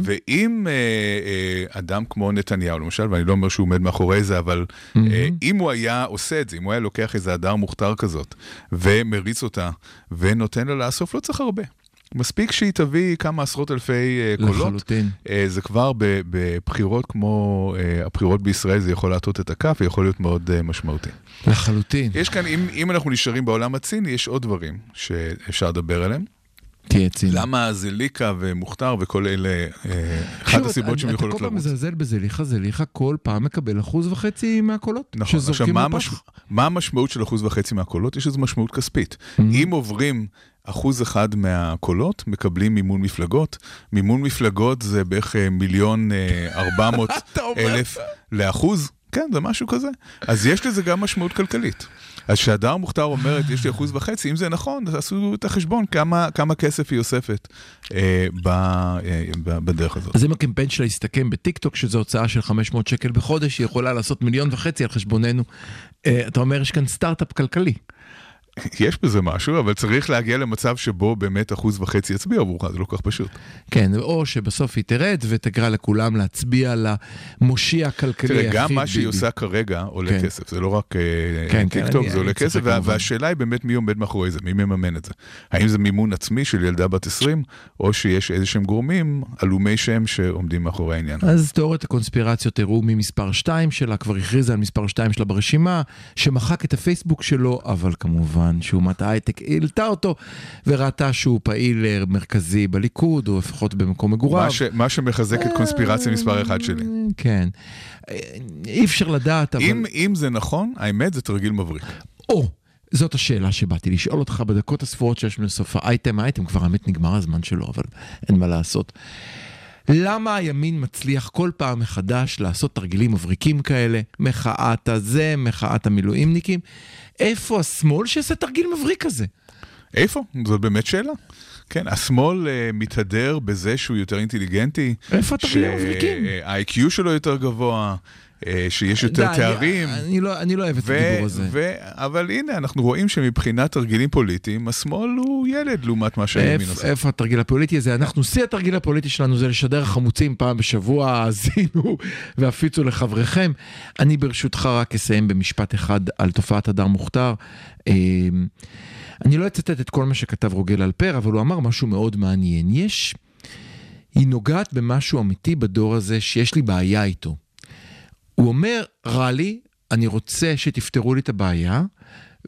ואם אה, אה, אדם כמו נתניהו, למשל, ואני לא אומר שהוא עומד מאחורי זה, אבל אה, אם הוא היה עושה את זה, אם הוא היה לוקח איזה הדר מוכתר כזאת, ומריץ אותה, ונותן לה לאסוף, לא צריך הרבה. מספיק שהיא תביא כמה עשרות אלפי אה, קולות. לחלוטין. אה, זה כבר בבחירות כמו אה, הבחירות בישראל, זה יכול להטות את הכף ויכול להיות מאוד אה, משמעותי. לחלוטין. יש כאן, אם, אם אנחנו נשארים בעולם הציני, יש עוד דברים שאפשר לדבר עליהם. תהיה ציני. למה זליקה ומוכתר וכל אלה, אה, אחת הסיבות אתה יכולות כל פעם לרוץ. מזלזל בזליכה, זליכה כל פעם מקבל אחוז וחצי מהקולות. נכון, עכשיו מה. המש... מה המשמעות של אחוז וחצי מהקולות? יש לזה משמעות כספית. Mm-hmm. אם עוברים אחוז אחד מהקולות, מקבלים מימון מפלגות. מימון מפלגות זה בערך אה, מיליון אה, ארבע מאות *laughs* אתה? אלף לאחוז. כן, זה משהו כזה. אז יש לזה גם משמעות כלכלית. אז כשהדר מוכתר אומרת, יש לי אחוז וחצי, אם זה נכון, אז תעשו את החשבון כמה, כמה כסף היא אוספת אה, ב, אה, ב, בדרך הזאת. אז אם הקמפיין שלה יסתכם בטיקטוק, שזו הוצאה של 500 שקל בחודש, היא יכולה לעשות מיליון וחצי על חשבוננו. אה, אתה אומר, יש כאן סטארט-אפ כלכלי. יש בזה משהו, אבל צריך להגיע למצב שבו באמת אחוז וחצי יצביע עבורך, זה לא כל כך פשוט. כן, או שבסוף היא תרד ותקרא לכולם להצביע למושיע הכלכלי תראה, היחיד. גם מה שהיא. עושה כרגע עולה כן. כסף, זה לא רק אה, כן, כן, טיקטוק, אני- זה עולה כסף, וה-. והשאלה היא באמת מי עומד מאחורי זה, מי מממן את זה. האם זה מימון עצמי של ילדה בת 20, או שיש איזה שהם גורמים עלומי שם שעומדים מאחורי העניין. אז תיאוריית הקונספירציות הראו ממספר 2 שלה, כבר הכריזה על מספר 2 שלה ברשימה, שמחק את הפייסבוק שלו, אבל כמובן שאומת ההייטק העלתה אותו, וראתה שהוא פעיל אה, מרכזי בליכוד, או לפחות במקום מגוריו. מה ש- מה שמחזק את קונספירציה מספר אחת שלי. כן. אה, אי אפשר לדעת, אבל... אם- אם זה נכון, האמת זה תרגיל מבריק. או, זאת השאלה שבאתי לשאול אותך בדקות הספורות שיש לנו לסוף האייטם. האייטם כבר האמת נגמר הזמן שלו, אבל אין מה לעשות. למה הימין מצליח כל פעם מחדש לעשות תרגילים מבריקים כאלה? מחאת הזה, מחאת המילואימניקים. איפה השמאל שיעשה תרגיל מבריק כזה? איפה? זאת באמת שאלה. כן, השמאל אה, מתהדר בזה שהוא יותר אינטליגנטי. איפה התרגילים המבריקים? שה-IQ שלו יותר גבוה. אה, שיש יותר די, תארים. אני לא, אני לא אוהב את הדיבור הזה. ו- אבל הנה, אנחנו רואים שמבחינת תרגילים פוליטיים, השמאל הוא ילד לעומת מה שהימין עושה. איפה התרגיל הפוליטי הזה? אנחנו, שיא התרגיל הפוליטי שלנו זה לשדר חמוצים פעם בשבוע, *laughs* האזינו והפיצו לחבריכם. אני ברשותך רק אסיים במשפט אחד על תופעת הדר מוכתר. אמ, אני לא אצטט את כל מה שכתב רוגל אלפר, אבל הוא אמר משהו מאוד מעניין. יש, היא נוגעת במשהו אמיתי בדור הזה שיש לי בעיה איתו. הוא אומר, רע לי, אני רוצה שתפתרו לי את הבעיה,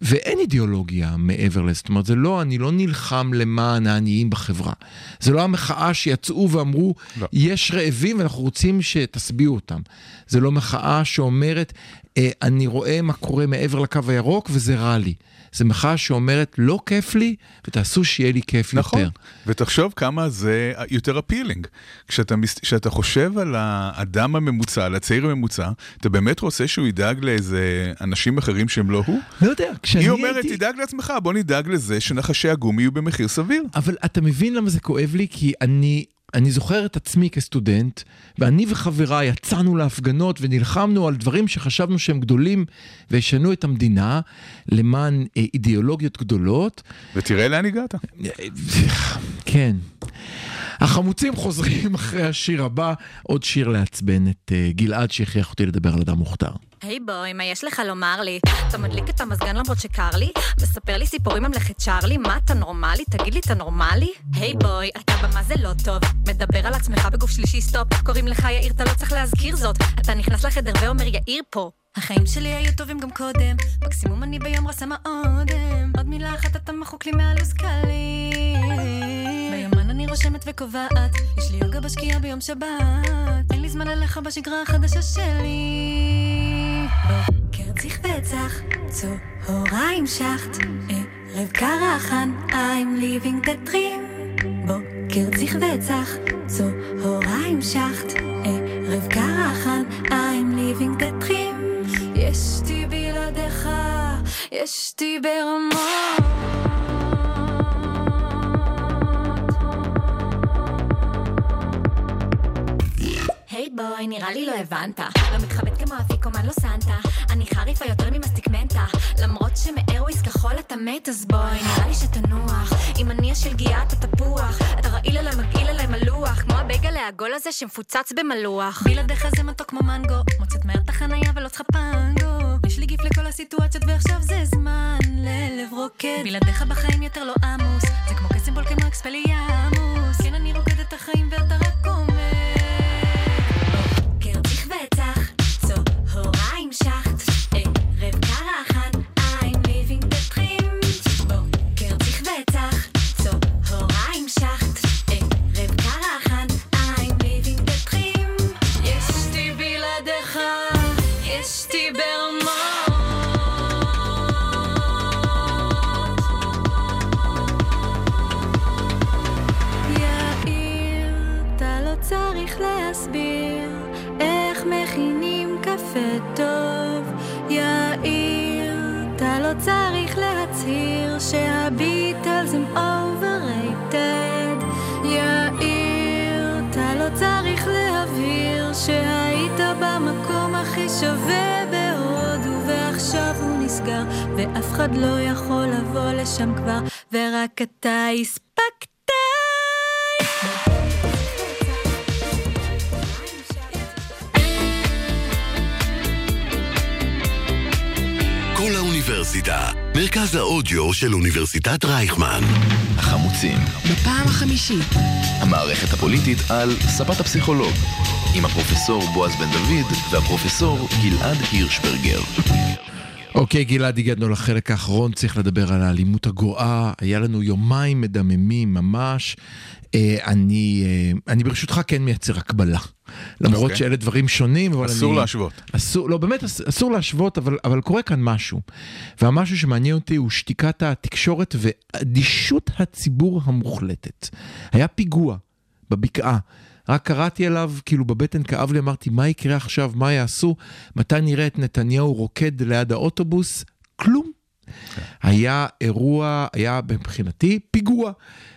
ואין אידיאולוגיה מעבר לזה. זאת אומרת, זה לא, אני לא נלחם למען העניים בחברה. זה לא המחאה שיצאו ואמרו, לא. יש רעבים ואנחנו רוצים שתשביעו אותם. זה לא מחאה שאומרת, אה, אני רואה מה קורה מעבר לקו הירוק וזה רע לי. זה מחאה שאומרת, לא כיף לי, ותעשו שיהיה לי כיף נכון, יותר. ותחשוב כמה זה יותר אפילינג. כשאתה, כשאתה חושב על האדם הממוצע, על הצעיר הממוצע, אתה באמת רוצה שהוא ידאג לאיזה אנשים אחרים שהם לא הוא? לא יודע, כשאני היא הייתי... אומרת, תדאג לעצמך, בוא נדאג לזה שנחשי הגומי יהיו במחיר סביר. אבל אתה מבין למה זה כואב לי? כי אני, אני זוכר את עצמי כסטודנט, ואני וחבריי יצאנו להפגנות ונלחמנו על דברים שחשבנו שהם גדולים וישנו את המדינה למען אה, אידיאולוגיות גדולות. ותראה לאן הגעת. כן. החמוצים חוזרים אחרי השיר הבא, עוד שיר לעצבן את אה, גלעד שהכריח אותי לדבר על אדם מוכתר. היי בואי, מה יש לך לומר לי? אתה מדליק את המזגן למרות שקר לי? מספר לי סיפורים ממלכת צ'ארלי? מה, אתה נורמלי? תגיד לי, אתה נורמלי? היי בואי, אתה במה זה לא טוב. מדבר על עצמך בגוף שלישי סטופ. קוראים לך יאיר, אתה לא צריך להזכיר זאת. אתה נכנס לחדר ואומר יאיר פה. החיים שלי היו טובים גם קודם, מקסימום אני ביום רסה מהאודם. עוד מילה אחת אתה מחוק לי מהלו"ז קלי. רושמת וקובעת, יש לי יוגה בשקיעה ביום שבת. אין לי זמן עליך בשגרה החדשה שלי. בוקר צריך וצח, צהריים שחט, ערב קרחן, I'm living the dream. בוקר צריך וצח, צהריים שחט, ערב קרחן, I'm living the dream. ישתי בלעדיך, ישתי ברמות. בואי, נראה לי לא הבנת. לא מתחבט כמו אפיקומן לא סנטה. אני חריפה יותר ממסטיק מנטה. למרות שמאירוויס כחול אתה מת, אז בואי, נראה לי שתנוח. עם הניע של גיאה אתה תפוח. אתה רעיל עליי, מגעיל עליי מלוח. כמו הבייגלה העגול הזה שמפוצץ במלוח. בלעדיך זה מתוק כמו מנגו. מוצאת מהר את החנייה ולא צריכה פנגו. יש לי גיף לכל הסיטואציות ועכשיו זה זמן ללב רוקד. בלעדיך בחיים יותר לא עמוס. זה כמו קסם בול כמו אקספליאמוס. כן, אני רוקדת את החיים ואתה רק אומר. צהריים אחד לא יכול לבוא לשם כבר ורק אתה הספקת. כל האוניברסיטה, מרכז האודיו של אוניברסיטת רייכמן. החמוצים, בפעם החמישית. המערכת הפוליטית על ספת הפסיכולוג, עם הפרופסור בועז בן דוד והפרופסור גלעד הירשברגר. אוקיי, גלעד, הגענו לחלק האחרון, צריך לדבר על האלימות הגואה. היה לנו יומיים מדממים ממש. אה, אני, אה, אני ברשותך כן מייצר הקבלה. למרות אוקיי. שאלה דברים שונים, אבל אסור אני... להשוות. אסור, לא, באמת אס- אסור להשוות, אבל, אבל קורה כאן משהו. והמשהו שמעניין אותי הוא שתיקת התקשורת ואדישות הציבור המוחלטת. היה פיגוע בבקעה. רק קראתי עליו, כאילו בבטן כאב לי, אמרתי, מה יקרה עכשיו, מה יעשו, מתי נראה את נתניהו רוקד ליד האוטובוס? כלום. היה אירוע, היה מבחינתי פיגוע.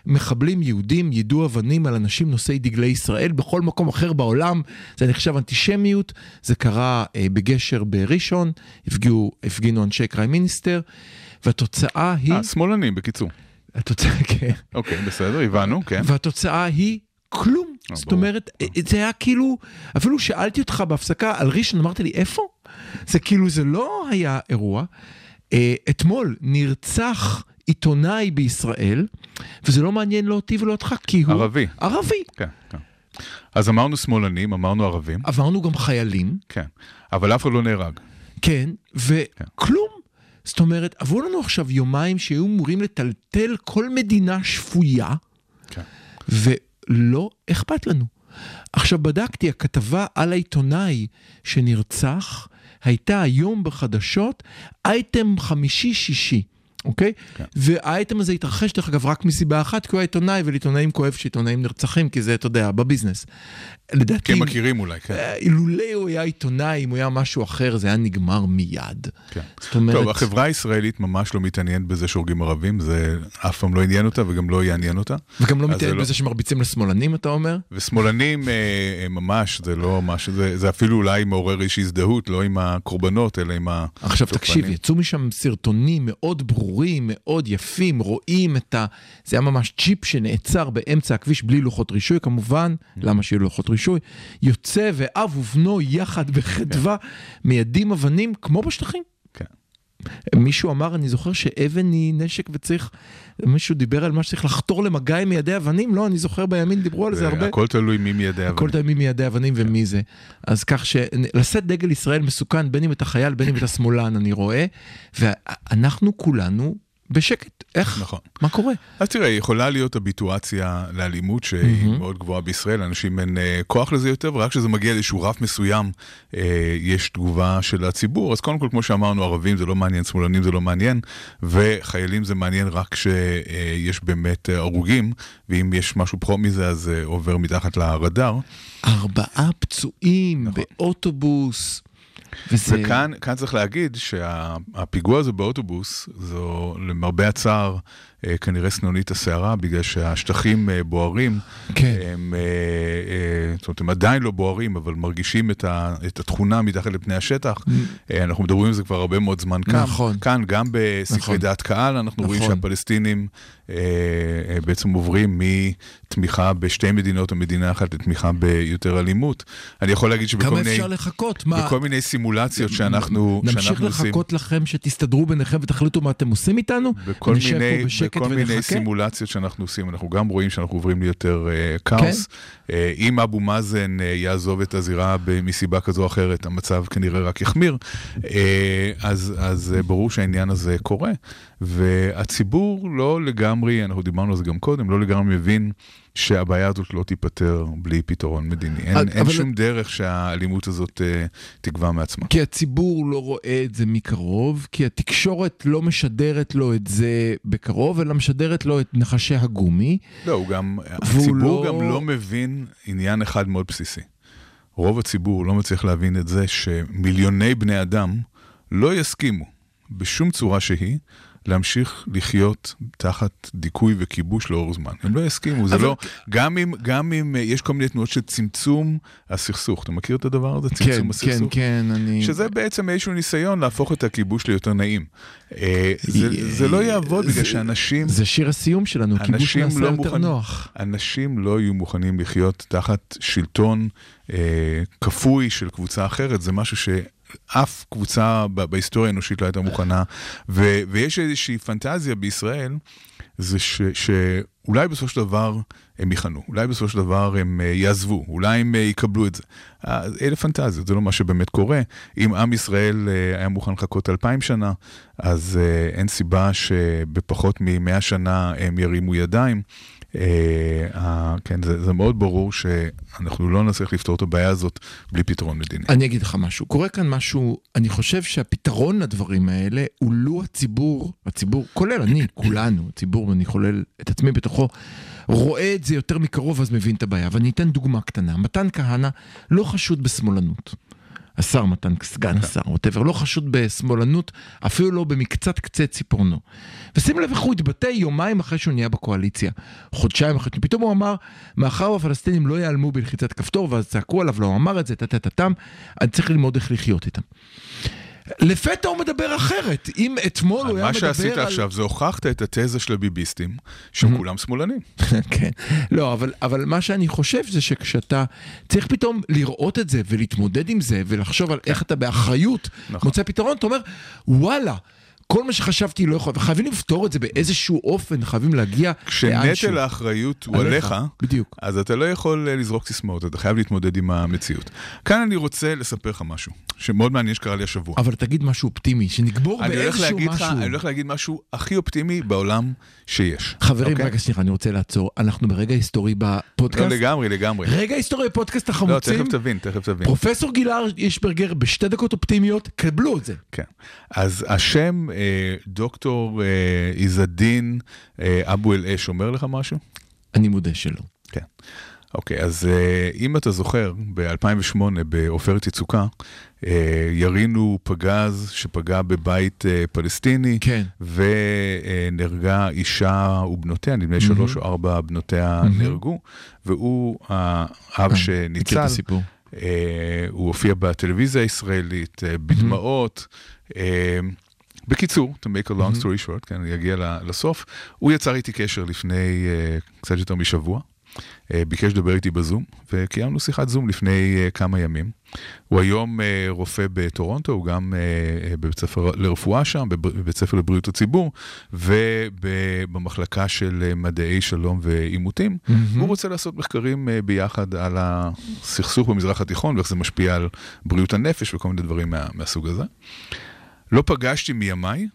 מחבלים יהודים יידו אבנים על אנשים נושאי דגלי ישראל בכל מקום אחר בעולם, זה נחשב אנטישמיות, זה קרה אה, בגשר בראשון, הפגיעו, הפגינו אנשי קריים מיניסטר, והתוצאה היא... אה, שמאלנים, בקיצור. התוצאה, כן. אוקיי, בסדר, הבנו, כן. והתוצאה היא כלום. אה, זאת. אומרת, אה, זה היה כאילו, אפילו שאלתי אותך בהפסקה על ראשון, אמרת לי, איפה? זה כאילו, זה לא היה אירוע. אה, אתמול נרצח עיתונאי בישראל, וזה לא מעניין לא אותי ולא אותך, כי הוא... ערבי. ערבי. כן, כן. אז אמרנו שמאלנים, אמרנו ערבים, עברנו גם חיילים, כן. אבל אף אחד לא נהרג. כן, וכלום. זאת אומרת, עברו לנו עכשיו יומיים שהיו אמורים לטלטל כל מדינה שפויה, כן. ולא אכפת לנו. עכשיו בדקתי, הכתבה על העיתונאי שנרצח הייתה היום בחדשות, אייטם חמישי-שישי, אוקיי? כן. והאייטם הזה התרחש, דרך אגב, רק מסיבה אחת, כי הוא היה עיתונאי, ולעיתונאים כואב שעיתונאים נרצחים, כי זה, אתה יודע, בביזנס. לדעתי... כי הם מכירים אולי, כן. אה, אילולא הוא היה עיתונאי, אם הוא היה משהו אחר, זה היה נגמר מיד. כן. זאת אומרת... טוב, החברה הישראלית ממש לא מתעניינת בזה שהורגים ערבים, זה אף פעם לא עניין אותה וגם לא יעניין אותה. וגם לא מתעניין לא- בזה שמרביצים לשמאלנים, אתה אומר? ושמאלנים אה, הם ממש, זה לא משהו, זה, זה אפילו אולי מעורר איזושהי הזדהות, לא עם הקורבנות, אלא עם ה... עכשיו. תקשיב, יצאו משם סרטונים מאוד ברורים, מאוד יפים, רואים את ה... זה היה ממש ג'יפ שנעצר באמצע הכביש בלי לוחות רישוי כמובן, למה שיהיו לוחות רישוי, יוצא ואב ובנו יחד בחדווה מיידים אבנים כמו בשטחים. כן. מישהו אמר, אני זוכר שאבן היא נשק וצריך, מישהו דיבר על מה שצריך לחתור למגע עם מיידי אבנים, לא, אני זוכר בימין דיברו על זה הרבה. הכל תלוי מי מיידי הכל אבנים. תלוי מיידי אבנים ומי זה. אז כך שלשאת דגל ישראל מסוכן, בין אם אתה חייל, בין אם אתה שמאלן, אני רואה, ואנחנו כולנו בשקט. איך? נכון. מה קורה? אז תראה, יכולה להיות הביטואציה לאלימות שהיא מהמם. מאוד גבוהה בישראל, לאנשים אין אה, כוח לזה יותר, ורק כשזה מגיע לאיזשהו רף מסוים, אה, יש תגובה של הציבור. אז קודם כל, כמו שאמרנו, ערבים זה לא מעניין, שמאלנים זה לא מעניין, וחיילים זה מעניין רק כשיש באמת אה, הרוגים, ואם יש משהו פחות מזה, אז אה, עובר מתחת לרדאר. ארבעה פצועים נכון. באוטובוס. וזה... וכאן כאן צריך להגיד שהפיגוע הזה באוטובוס, זו למרבה הצער כנראה סנונית הסערה, בגלל שהשטחים אה, בוערים. כן. הם, אה, אה, זאת אומרת, הם עדיין לא בוערים, אבל מרגישים את, ה, את התכונה מתחת לפני השטח. אה, אנחנו מדברים על זה כבר הרבה מאוד זמן כאן. נכון. כאן, גם בסקרי נכון. דעת קהל, אנחנו רואים נכון. שהפלסטינים אה, אה, בעצם עוברים מתמיכה בשתי מדינות או מדינה אחת לתמיכה ביותר אלימות. אני יכול להגיד שבכל כמה מיני... אפשר לחכות? מה? בכל מיני סימולציות שאנחנו, נמשיך שאנחנו עושים. לחכות לכם שתסתדרו ביניכם ותחליטו מה אתם עושים איתנו? בכל מיני, בכל מיני ונחכה? סימולציות שאנחנו עושים, אנחנו גם רואים שאנחנו עוברים ליותר אה, כאוס. כן. אה, אם אבו מאזן אה, יעזוב את הזירה מסיבה כזו או אחרת, המצב כנראה רק יחמיר. אה, אז, אז אה, ברור שהעניין הזה קורה, והציבור לא לגמרי, אנחנו דיברנו על זה גם קודם, לא לגמרי מבין שהבעיה הזאת לא תיפתר בלי פתרון מדיני. אין, אבל- אין שום דרך שהאלימות הזאת אה, תגווע מעצמה. כי הציבור לא רואה את זה מקרוב, כי התקשורת לא משדרת לו את זה בקרוב, אלא משדרת לו את נחשי הגומי. לא, הוא גם, הציבור לא- גם לא מבין עניין אחד מאוד בסיסי. רוב הציבור לא מצליח להבין את זה שמיליוני בני אדם לא יסכימו בשום צורה שהיא להמשיך לחיות תחת דיכוי וכיבוש לאורך זמן. הם לא יסכימו, זה לא... גם אם, גם אם אה, יש כל מיני תנועות של צמצום הסכסוך. אתה מכיר את הדבר הזה? צמצום כן, כן, הסכסוך? כן, אני... שזה בעצם איזשהו ניסיון להפוך את הכיבוש ליותר נעים. אה, זה, אה, זה לא יעבוד בגלל זה- שאנשים... זה שיר הסיום שלנו, כיבוש נעשה לא יותר מוכנים, נוח. אנשים לא יהיו מוכנים לחיות תחת שלטון אה, כפוי של קבוצה אחרת, זה משהו שאף קבוצה בהיסטוריה האנושית לא הייתה מוכנה, ו, ויש איזושהי פנטזיה בישראל, זה ש, שאולי בסופו של דבר הם יכנו, אולי בסופו של דבר הם אה, יעזבו, אולי הם אה, יקבלו את זה. אה, אלה פנטזיות, זה לא מה שבאמת קורה. אם עם ישראל היה מוכן לחכות אלפיים שנה, אז אין סיבה שבפחות ממאה שנה הם ירימו ידיים. אה, כן, זה, זה מאוד ברור שאנחנו לא נצליח לפתור את הבעיה הזאת בלי פתרון מדיני. אני אגיד לך משהו, קורה כאן משהו, אני חושב שהפתרון לדברים האלה הוא לו הציבור, הציבור, כולל אני, *coughs* כולנו, הציבור, ואני כולל את עצמי בתוכו, רואה את זה יותר מקרוב אז מבין את הבעיה. ואני אתן דוגמה קטנה, מתן כהנא לא חשוד בשמאלנות. השר מתן, סגן השר, ווטאבר, לא חשוד בשמאלנות, אפילו לא במקצת קצה ציפורנו. ושים לב איך הוא התבטא יומיים אחרי שהוא נהיה בקואליציה, חודשיים אחרי, פתאום הוא אמר, מאחר והפלסטינים לא ייעלמו בלחיצת כפתור, ואז צעקו עליו, לא אמר את זה, טה-טה-טם, אני צריך ללמוד איך לחיות איתם. לפתע הוא מדבר אחרת. אם אתמול הוא היה מה מדבר על... שעשית עכשיו זה הוכחת את התזה של הביביסטים, שהם כולם שמאלנים. *laughs* כן. לא, אבל, אבל מה שאני חושב זה שכשאתה צריך פתאום לראות את זה ולהתמודד עם זה ולחשוב על איך אתה באחריות נכון. מוצא פתרון, אתה אומר, וואלה. כל מה שחשבתי לא יכול, וחייבים לפתור את זה באיזשהו אופן, חייבים להגיע. כשנטל האחריות הוא עליך, בדיוק. אז אתה לא יכול אה, לזרוק סיסמאות, אתה חייב להתמודד עם המציאות. כאן אני רוצה לספר לך משהו, שמאוד מעניין שקרה לי השבוע. אבל תגיד משהו אופטימי, שנגבור באיזשהו משהו. אני הולך להגיד משהו הכי אופטימי בעולם שיש. חברים, אוקיי? רגע, סליחה, אני רוצה לעצור. אנחנו ברגע היסטורי לא, בפודקאסט. לגמרי, לגמרי. רגע היסטורי בפודקאסט לא, החמוצים. תכף תבין, תכף תבין. פרופסור גילהר אישברגר בשתי דקות אופטימיות, קבלו את זה. כן. אז השם אה, דוקטור אה, עז-א-דין אה, אבו אל-אש אומר לך משהו? אני מודה שלא. כן. אוקיי, אז אה, אם אתה זוכר, ב-2008 בעופרת יצוקה, אה, ירינו פגז שפגע בבית אה, פלסטיני, כן. ונהרגה אישה ובנותיה, נדמה לי שלוש או ארבע בנותיה נהרגו, והוא האב אה, מכיר שניצל. את הסיפור. אה, הוא הופיע בטלוויזיה הישראלית, אה, בדמעות. אה, בקיצור, to make a long story short, כן, אני אגיע לסוף, הוא יצר איתי קשר לפני אה, קצת יותר משבוע, אה, ביקש לדבר איתי בזום, וקיימנו שיחת זום לפני אה, כמה ימים. הוא היום רופא בטורונטו, הוא גם בבית ספר לרפואה שם, בב- בבית ספר לבריאות הציבור, ובמחלקה של מדעי שלום ועימותים. הוא רוצה לעשות מחקרים ביחד על הסכסוך במזרח התיכון, ואיך זה משפיע על בריאות הנפש וכל מיני דברים מה, מהסוג הזה. לא פגשתי מימיי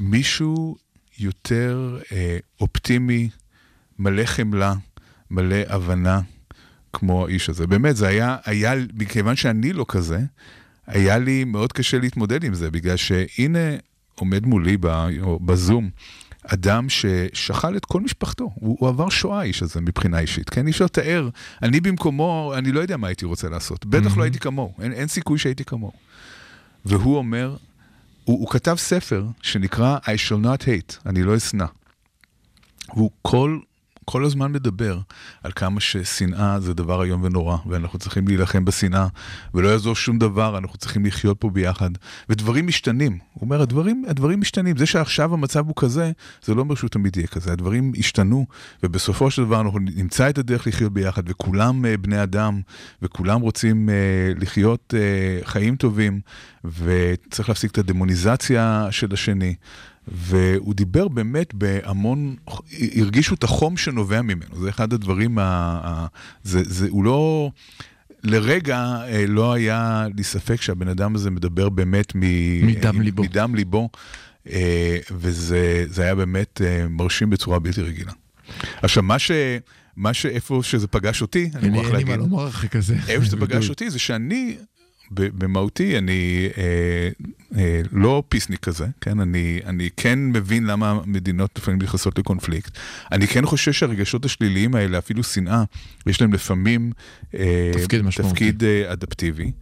מישהו יותר אה, אופטימי, מלא חמלה, מלא הבנה, כמו האיש הזה. באמת, זה היה, היה, מכיוון שאני לא כזה, היה לי מאוד קשה להתמודד עם זה, בגלל שהנה עומד מולי ב, בזום אדם ששכל את כל משפחתו. הוא, הוא עבר שואה, האיש הזה, מבחינה אישית. כן, אי אפשר לתאר. אני במקומו, אני לא יודע מה הייתי רוצה לעשות. בטח לא הייתי כמוהו, אין, אין סיכוי שהייתי כמוהו. והוא אומר, הוא, הוא כתב ספר שנקרא I shall not hate, אני לא אשנא. והוא כל, כל הזמן מדבר על כמה ששנאה זה דבר איום ונורא, ואנחנו צריכים להילחם בשנאה, ולא יעזור שום דבר, אנחנו צריכים לחיות פה ביחד. ודברים משתנים. הוא אומר, הדברים, הדברים משתנים. זה שעכשיו המצב הוא כזה, זה לא אומר שהוא תמיד יהיה כזה. הדברים השתנו, ובסופו של דבר אנחנו נמצא את הדרך לחיות ביחד, וכולם uh, בני אדם, וכולם רוצים uh, לחיות uh, חיים טובים, וצריך להפסיק את הדמוניזציה של השני. והוא דיבר באמת בהמון, הרגישו את החום שנובע ממנו, זה אחד הדברים, ה, ה, זה, זה, הוא לא, לרגע אה, לא היה לי ספק שהבן אדם הזה מדבר באמת מ, מדם ליבו. מדם ליבו, אה, וזה זה היה באמת אה, מרשים בצורה בלתי רגילה. עכשיו, מה ש... מה שאיפה שזה פגש אותי, אני מוכרח אין לי להגיד, מה לומר אחרי כזה. איפה שזה *laughs* פגש אותי זה שאני, במהותי, אני אה, אה, לא פיסניק כזה, כן? אני, אני כן מבין למה מדינות לפעמים נכנסות לקונפליקט. אני כן חושב שהרגשות השליליים האלה, אפילו שנאה, יש להם לפעמים אה, תפקיד משמעותי. תפקיד אה, אדפטיבי,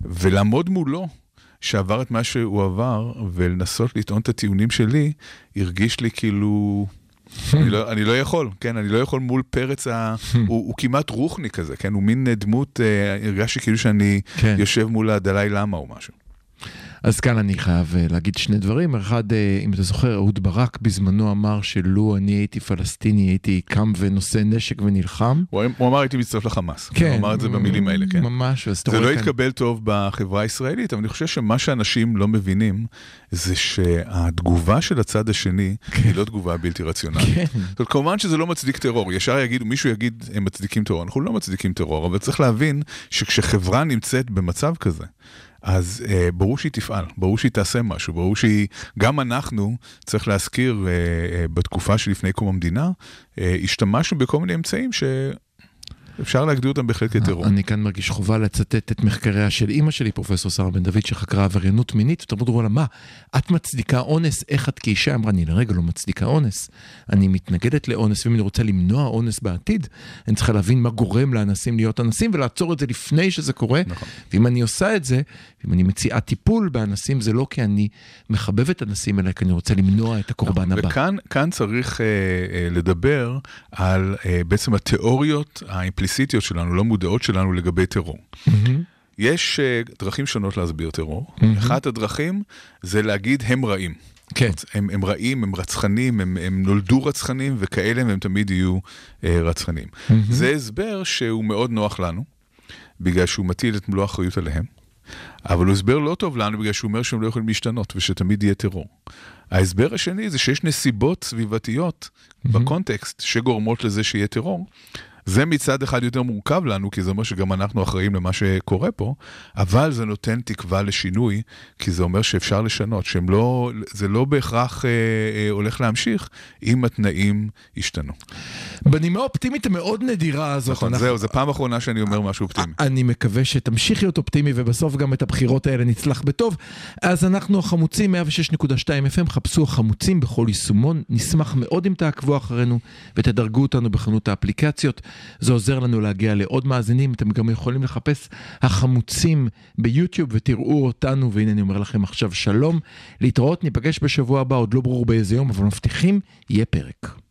ולעמוד מולו. שעבר את מה שהוא עבר, ולנסות לטעון את הטיעונים שלי, הרגיש לי כאילו... אני, לא, אני לא יכול, כן, אני לא יכול מול פרץ, ה... *laughs* הוא, הוא כמעט רוחני כזה, כן, הוא מין דמות, אה, הרגשתי כאילו שאני כן. יושב מול הדלאי למה או משהו. אז כאן אני חייב אה, להגיד שני דברים. אחד, אה, אם אתה זוכר, אהוד ברק בזמנו אמר שלו אני הייתי פלסטיני, הייתי קם ונושא נשק ונלחם. הוא, הוא אמר הייתי מצטרף לחמאס, כן. הוא אמר את זה במילים האלה, כן. ממש, זה לא כאן- התקבל טוב בחברה הישראלית, אבל אני חושב שמה שאנשים לא מבינים, זה שהתגובה של הצד השני היא לא תגובה בלתי רציונלית. כן. זאת אומרת, כמובן שזה לא מצדיק טרור, ישר יגידו, מישהו יגיד, הם מצדיקים טרור, אנחנו לא מצדיקים טרור, אבל צריך להבין שכשחברה נמצאת במצב כזה, אז אה, ברור שהיא תפעל, ברור שהיא תעשה משהו, ברור שהיא, גם אנחנו, צריך להזכיר, אה, אה, בתקופה שלפני קום המדינה, אה, השתמשנו בכל מיני אמצעים ש... אפשר להגדיר אותם בהחלט כטרור. אני כאן מרגיש חובה לצטט את מחקריה של אימא שלי, פרופסור שרה בן דוד, שחקרה עבריינות מינית, ותמרו לה, מה, את מצדיקה אונס, איך את כאישה? אמרה, אני לרגע לא מצדיקה אונס. אני מתנגדת לאונס, ואם אני רוצה למנוע אונס בעתיד, אני צריכה להבין מה גורם לאנסים להיות אנסים, ולעצור את זה לפני שזה קורה. נכון. ואם אני עושה את זה, אם אני מציעה טיפול באנסים, זה לא כי אני מחבב את אנסים, אלא כי אני רוצה למנוע את הקורבן נכון. הבא. וכאן צריך אה, אה, לדבר על אה, בעצם התיאוריות האימפליסיטיות שלנו, לא מודעות שלנו לגבי טרור. Mm-hmm. יש uh, דרכים שונות להסביר טרור. Mm-hmm. אחת הדרכים זה להגיד הם רעים. כן. הם, הם רעים, הם רצחנים, הם, הם נולדו רצחנים וכאלה והם תמיד יהיו uh, רצחנים. Mm-hmm. זה הסבר שהוא מאוד נוח לנו, בגלל שהוא מטיל את מלוא האחריות עליהם. אבל הוא הסבר לא טוב לנו בגלל שהוא אומר שהם לא יכולים להשתנות ושתמיד יהיה טרור. ההסבר השני זה שיש נסיבות סביבתיות mm-hmm. בקונטקסט שגורמות לזה שיהיה טרור. זה מצד אחד יותר מורכב לנו, כי זה אומר שגם אנחנו אחראים למה שקורה פה, אבל זה נותן תקווה לשינוי, כי זה אומר שאפשר לשנות, שזה לא, לא בהכרח אה, אה, הולך להמשיך אם התנאים ישתנו. בנימה אופטימית המאוד נדירה הזאת. נכון, אנחנו... זהו, זו פעם אחרונה שאני אומר משהו אופטימי. אני מקווה שתמשיך להיות אופטימי ובסוף גם את הבחירות האלה נצלח בטוב. אז אנחנו החמוצים, 106.2 FM, חפשו החמוצים בכל יישומון. נשמח מאוד אם תעקבו אחרינו ותדרגו אותנו בחנות האפליקציות. זה עוזר לנו להגיע לעוד מאזינים. אתם גם יכולים לחפש החמוצים ביוטיוב ותראו אותנו, והנה אני אומר לכם עכשיו שלום. להתראות, ניפגש בשבוע הבא, עוד לא ברור באיזה יום, אבל מבטיחים, יהיה פרק.